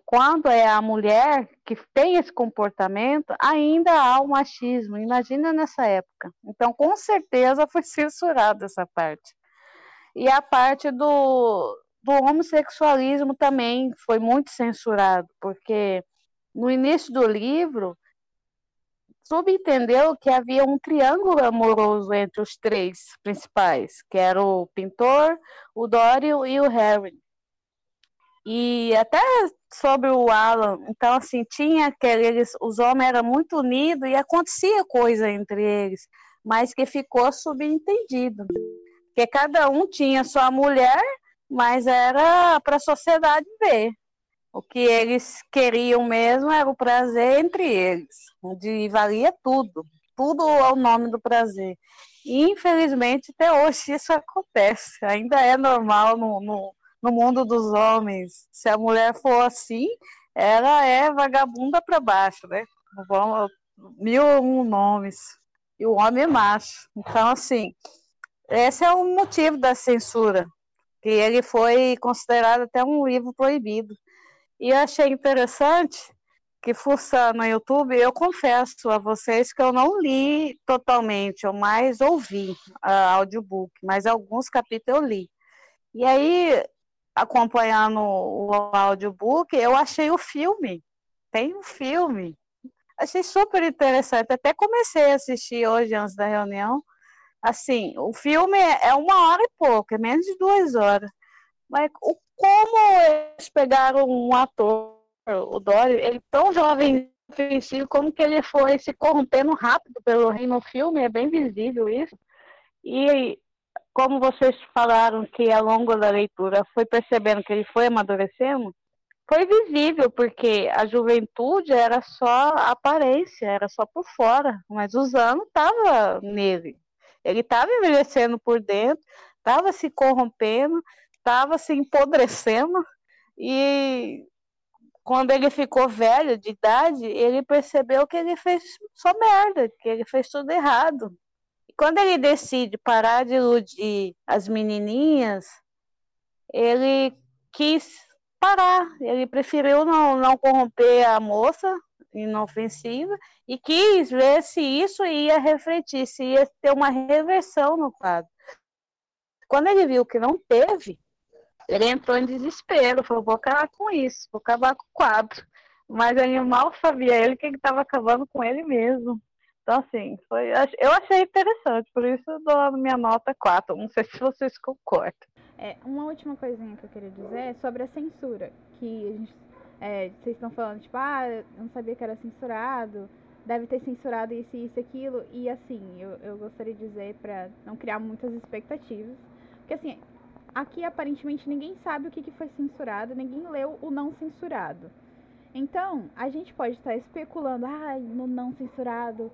Quando é a mulher que tem esse comportamento, ainda há o machismo. Imagina nessa época. Então, com certeza foi <laughs> censurada essa parte. E a parte do, do homossexualismo também foi muito censurado, porque no início do livro, subentendeu que havia um triângulo amoroso entre os três principais, que era o pintor, o Dório e o Harry. E até sobre o Alan, então assim, tinha aqueles, os homens eram muito unidos e acontecia coisa entre eles, mas que ficou subentendido. Que cada um tinha sua mulher, mas era para a sociedade ver. O que eles queriam mesmo era o prazer entre eles, onde valia tudo, tudo ao nome do prazer. E, infelizmente, até hoje isso <laughs> acontece, ainda é normal no, no, no mundo dos homens. Se a mulher for assim, ela é vagabunda para baixo, né? Vamos, mil um nomes. E o homem é macho. Então, assim, esse é o motivo da censura, que ele foi considerado até um livro proibido. E achei interessante que fuçando no YouTube, eu confesso a vocês que eu não li totalmente, eu mais ouvi a audiobook, mas alguns capítulos eu li. E aí, acompanhando o audiobook, eu achei o filme. Tem um filme. Achei super interessante. Até comecei a assistir hoje antes da reunião. Assim, o filme é uma hora e pouco, é menos de duas horas. Mas o como eles pegaram um ator, o Dory, ele tão jovem como que ele foi se corrompendo rápido pelo rei no filme, é bem visível isso. E como vocês falaram que ao longo da leitura foi percebendo que ele foi amadurecendo, foi visível, porque a juventude era só aparência, era só por fora, mas os anos estavam nele. Ele estava envelhecendo por dentro, estava se corrompendo, estava se empodrecendo e quando ele ficou velho de idade, ele percebeu que ele fez só merda, que ele fez tudo errado. Quando ele decide parar de iludir as menininhas, ele quis parar, ele preferiu não, não corromper a moça inofensiva e quis ver se isso ia refletir, se ia ter uma reversão no quadro. Quando ele viu que não teve, ele entrou em desespero, falou, vou acabar com isso, vou acabar com o quadro. Mas ele mal sabia ele que estava acabando com ele mesmo. Então, assim, foi, eu achei interessante, por isso dou a minha nota 4. Não sei se vocês concordam. É, uma última coisinha que eu queria dizer é sobre a censura. Que a gente, é, vocês estão falando, tipo, ah, eu não sabia que era censurado, deve ter censurado isso, isso, aquilo. E assim, eu, eu gostaria de dizer para não criar muitas expectativas. Porque assim, aqui aparentemente ninguém sabe o que, que foi censurado, ninguém leu o não censurado. Então, a gente pode estar especulando, ah, no não censurado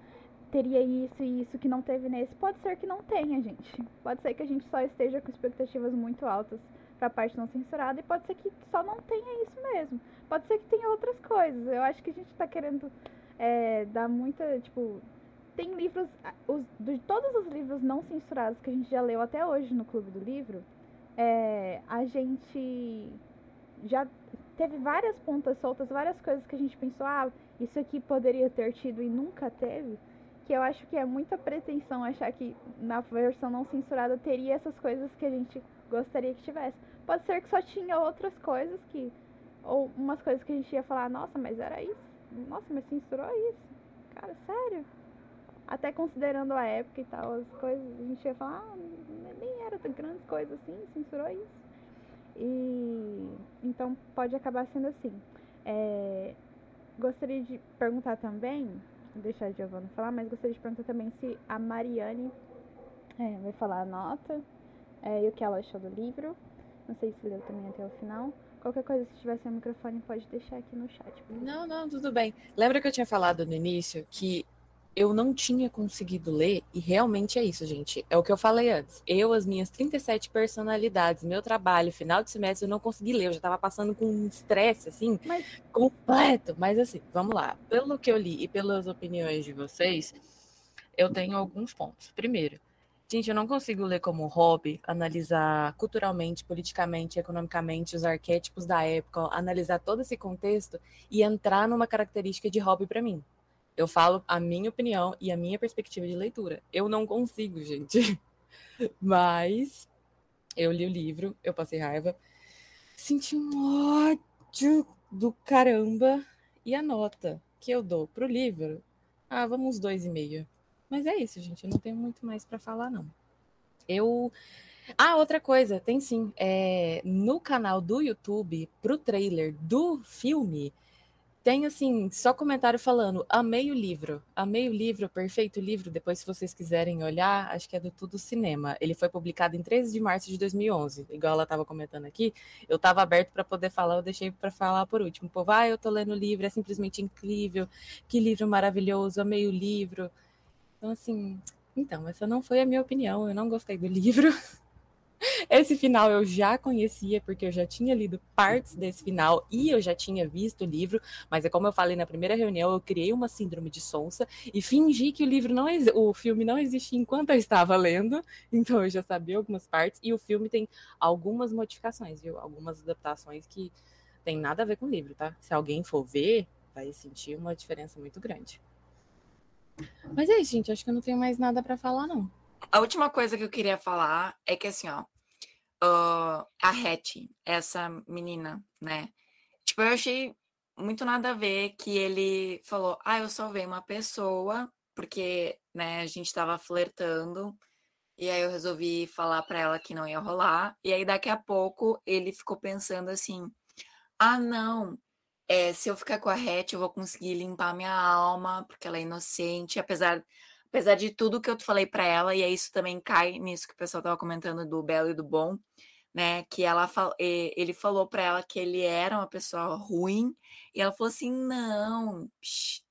teria isso e isso que não teve nesse. Pode ser que não tenha, gente. Pode ser que a gente só esteja com expectativas muito altas para parte não censurada e pode ser que só não tenha isso mesmo. Pode ser que tenha outras coisas. Eu acho que a gente está querendo é, dar muita, tipo, tem livros, os, de todos os livros não censurados que a gente já leu até hoje no Clube do Livro, é, a gente já teve várias pontas soltas, várias coisas que a gente pensou, ah, isso aqui poderia ter tido e nunca teve, que eu acho que é muita pretensão achar que na versão não censurada teria essas coisas que a gente gostaria que tivesse. Pode ser que só tinha outras coisas que. Ou umas coisas que a gente ia falar, nossa, mas era isso. Nossa, mas censurou isso. Cara, sério. Até considerando a época e tal, as coisas, a gente ia falar, ah, nem era grandes coisas assim, censurou isso. E então pode acabar sendo assim. É, gostaria de perguntar também, deixar a Giovana falar, mas gostaria de perguntar também se a Mariane é, vai falar a nota é, e o que ela achou do livro. Não sei se leu também até o final. Qualquer coisa, se tiver sem microfone, pode deixar aqui no chat. Não, não, tudo bem. Lembra que eu tinha falado no início que eu não tinha conseguido ler, e realmente é isso, gente. É o que eu falei antes. Eu, as minhas 37 personalidades, meu trabalho, final de semestre, eu não consegui ler. Eu já estava passando com um estresse, assim, Mas... completo. Mas, assim, vamos lá. Pelo que eu li e pelas opiniões de vocês, eu tenho alguns pontos. Primeiro, Gente, eu não consigo ler como hobby, analisar culturalmente, politicamente, economicamente os arquétipos da época, analisar todo esse contexto e entrar numa característica de hobby para mim. Eu falo a minha opinião e a minha perspectiva de leitura. Eu não consigo, gente. <laughs> Mas eu li o livro, eu passei raiva, senti um ódio do caramba e a nota que eu dou pro livro, ah, vamos dois e meio. Mas é isso, gente. Eu não tenho muito mais para falar, não. Eu. Ah, outra coisa, tem sim. É, no canal do YouTube, pro trailer do filme, tem assim, só comentário falando, amei o livro, amei o livro, perfeito livro. Depois, se vocês quiserem olhar, acho que é do Tudo Cinema. Ele foi publicado em 13 de março de 2011, igual ela estava comentando aqui. Eu estava aberto para poder falar, eu deixei para falar por último. Pô, vai, eu tô lendo o livro, é simplesmente incrível, que livro maravilhoso, amei o livro. Então, assim, então, essa não foi a minha opinião, eu não gostei do <laughs> livro. Esse final eu já conhecia, porque eu já tinha lido partes desse final e eu já tinha visto o livro, mas é como eu falei na primeira reunião, eu criei uma síndrome de sonsa e fingi que o livro não o filme não existia enquanto eu estava lendo, então eu já sabia algumas partes e o filme tem algumas modificações, viu? Algumas adaptações que tem nada a ver com o livro, tá? Se alguém for ver, vai sentir uma diferença muito grande. Mas é isso, gente. Acho que eu não tenho mais nada para falar, não. A última coisa que eu queria falar é que, assim, ó, uh, a Hattie, essa menina, né? Tipo, eu achei muito nada a ver que ele falou, ah, eu salvei uma pessoa, porque, né, a gente tava flertando, e aí eu resolvi falar para ela que não ia rolar, e aí daqui a pouco ele ficou pensando assim, ah, não, é, se eu ficar com a Hattie, eu vou conseguir limpar minha alma, porque ela é inocente, apesar, apesar de tudo que eu falei para ela, e é isso também cai nisso que o pessoal tava comentando do belo e do bom, né? Que ela ele falou para ela que ele era uma pessoa ruim, e ela falou assim: não, psh,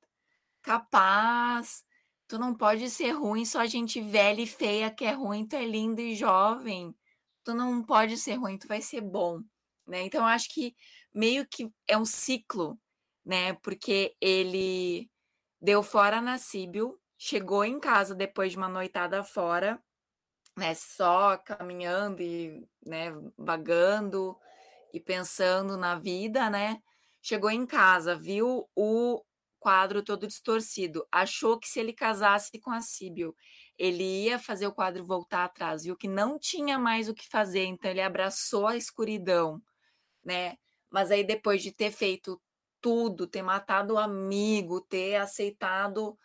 capaz, tu não pode ser ruim, só gente velha e feia que é ruim, tu é lindo e jovem. Tu não pode ser ruim, tu vai ser bom né? Então eu acho que meio que é um ciclo, né? Porque ele deu fora na Síbil, chegou em casa depois de uma noitada fora, né? Só caminhando e, né, vagando e pensando na vida, né? Chegou em casa, viu o quadro todo distorcido, achou que se ele casasse com a Síbil, ele ia fazer o quadro voltar atrás, viu que não tinha mais o que fazer, então ele abraçou a escuridão, né? Mas aí depois de ter feito tudo, ter matado o amigo, ter aceitado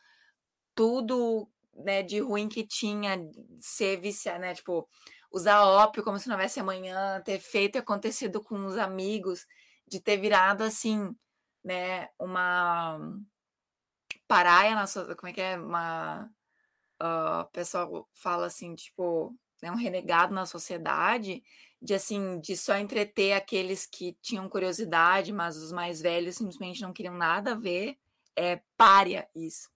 tudo, né, de ruim que tinha, ser viciado, né, tipo, usar ópio como se não houvesse amanhã, ter feito e acontecido com os amigos, de ter virado assim, né, uma paraia na sua, como é que é, uma uh, o pessoal fala assim, tipo, né, um renegado na sociedade, de assim, de só entreter aqueles que tinham curiosidade, mas os mais velhos simplesmente não queriam nada a ver, é párea isso.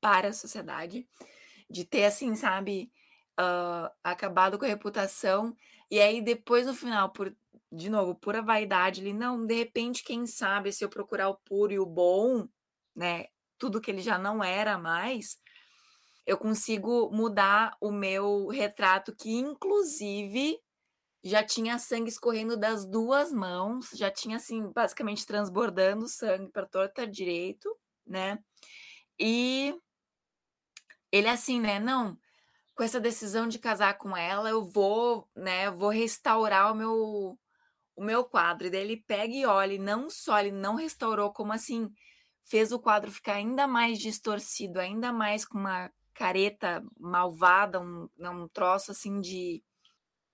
Para a sociedade, de ter assim, sabe, uh, acabado com a reputação, e aí depois no final, por de novo, pura vaidade, ele não, de repente, quem sabe, se eu procurar o puro e o bom, né, tudo que ele já não era mais, eu consigo mudar o meu retrato, que inclusive já tinha sangue escorrendo das duas mãos, já tinha assim, basicamente transbordando sangue para torta direito, né? E ele é assim, né? Não, com essa decisão de casar com ela, eu vou, né, vou restaurar o meu o meu quadro. E daí ele pega e olha, e não só ele não restaurou, como assim, fez o quadro ficar ainda mais distorcido, ainda mais com uma careta malvada, um, um troço assim de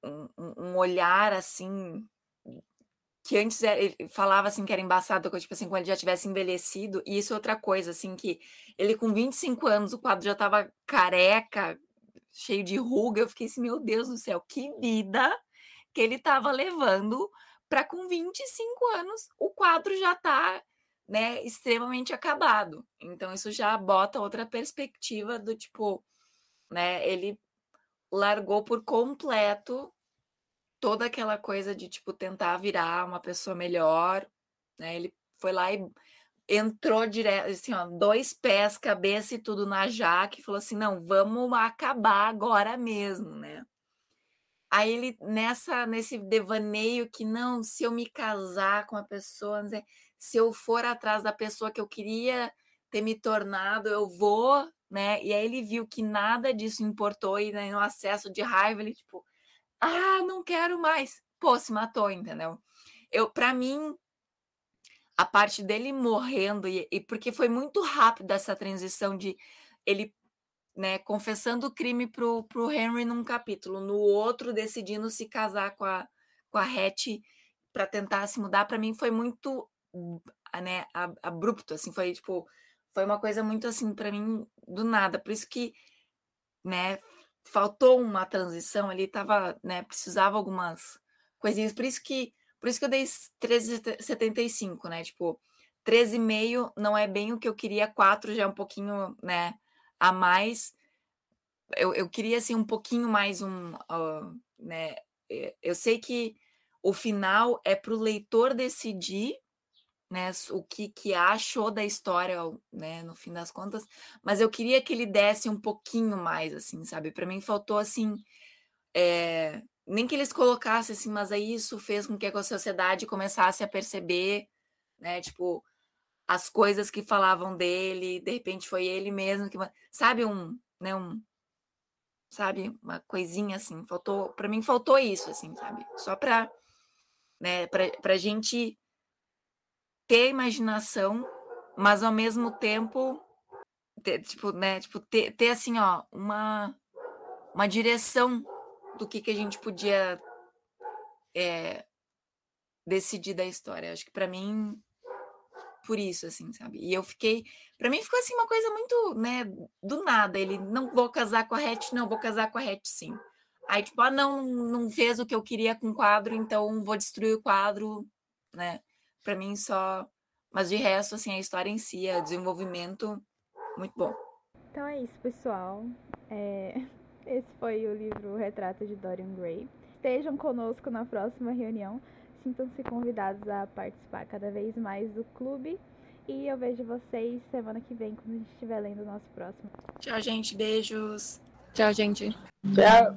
um, um olhar assim que antes ele falava assim que era embaçado, tipo assim, quando ele já tivesse envelhecido, e isso é outra coisa, assim, que ele com 25 anos, o quadro já tava careca, cheio de ruga, eu fiquei assim, meu Deus do céu, que vida que ele tava levando para com 25 anos o quadro já tá, né, extremamente acabado. Então isso já bota outra perspectiva do tipo, né, ele largou por completo toda aquela coisa de tipo tentar virar uma pessoa melhor, né? Ele foi lá e entrou direto, assim, ó, dois pés, cabeça e tudo na jaque, falou assim: "Não, vamos acabar agora mesmo", né? Aí ele nessa nesse devaneio que não, se eu me casar com a pessoa, se eu for atrás da pessoa que eu queria ter me tornado, eu vou, né? E aí ele viu que nada disso importou e né, no acesso de raiva ele tipo ah, não quero mais. Pô, se matou, entendeu? Eu, para mim, a parte dele morrendo e, e, porque foi muito rápido essa transição de ele, né, confessando o crime pro, pro Henry num capítulo, no outro decidindo se casar com a com a Hattie para tentar se mudar, para mim foi muito, né, abrupto, assim, foi tipo, foi uma coisa muito assim para mim do nada, por isso que, né, faltou uma transição, ele tava, né, precisava algumas coisinhas, por isso que, por isso que eu dei 13,75, né, tipo, 13,5 não é bem o que eu queria, 4 já é um pouquinho, né, a mais, eu, eu queria, assim, um pouquinho mais um, uh, né, eu sei que o final é para o leitor decidir né, o que, que achou da história, né, no fim das contas, mas eu queria que ele desse um pouquinho mais, assim, sabe? Para mim faltou, assim, é, nem que eles colocassem, assim, mas aí isso fez com que a sociedade começasse a perceber, né, tipo, as coisas que falavam dele, de repente foi ele mesmo que, sabe, um, né, um, sabe, uma coisinha assim, faltou, para mim faltou isso, assim, sabe? Só para, né, para gente ter imaginação, mas ao mesmo tempo ter, tipo, né, tipo ter, ter assim, ó, uma uma direção do que que a gente podia é, decidir da história. Acho que para mim por isso assim, sabe? E eu fiquei, para mim ficou assim uma coisa muito, né, do nada. Ele não vou casar com a Hatch, não vou casar com a Hatch, sim. Aí tipo, ah, não, não fez o que eu queria com o quadro, então vou destruir o quadro, né? Para mim só. Mas de resto, assim, a história em si, o desenvolvimento, muito bom. Então é isso, pessoal. É... <laughs> Esse foi o livro Retrato de Dorian Gray. Estejam conosco na próxima reunião. Sintam-se convidados a participar cada vez mais do clube. E eu vejo vocês semana que vem, quando a gente estiver lendo o nosso próximo. Tchau, gente. Beijos. Tchau, gente. Tchau.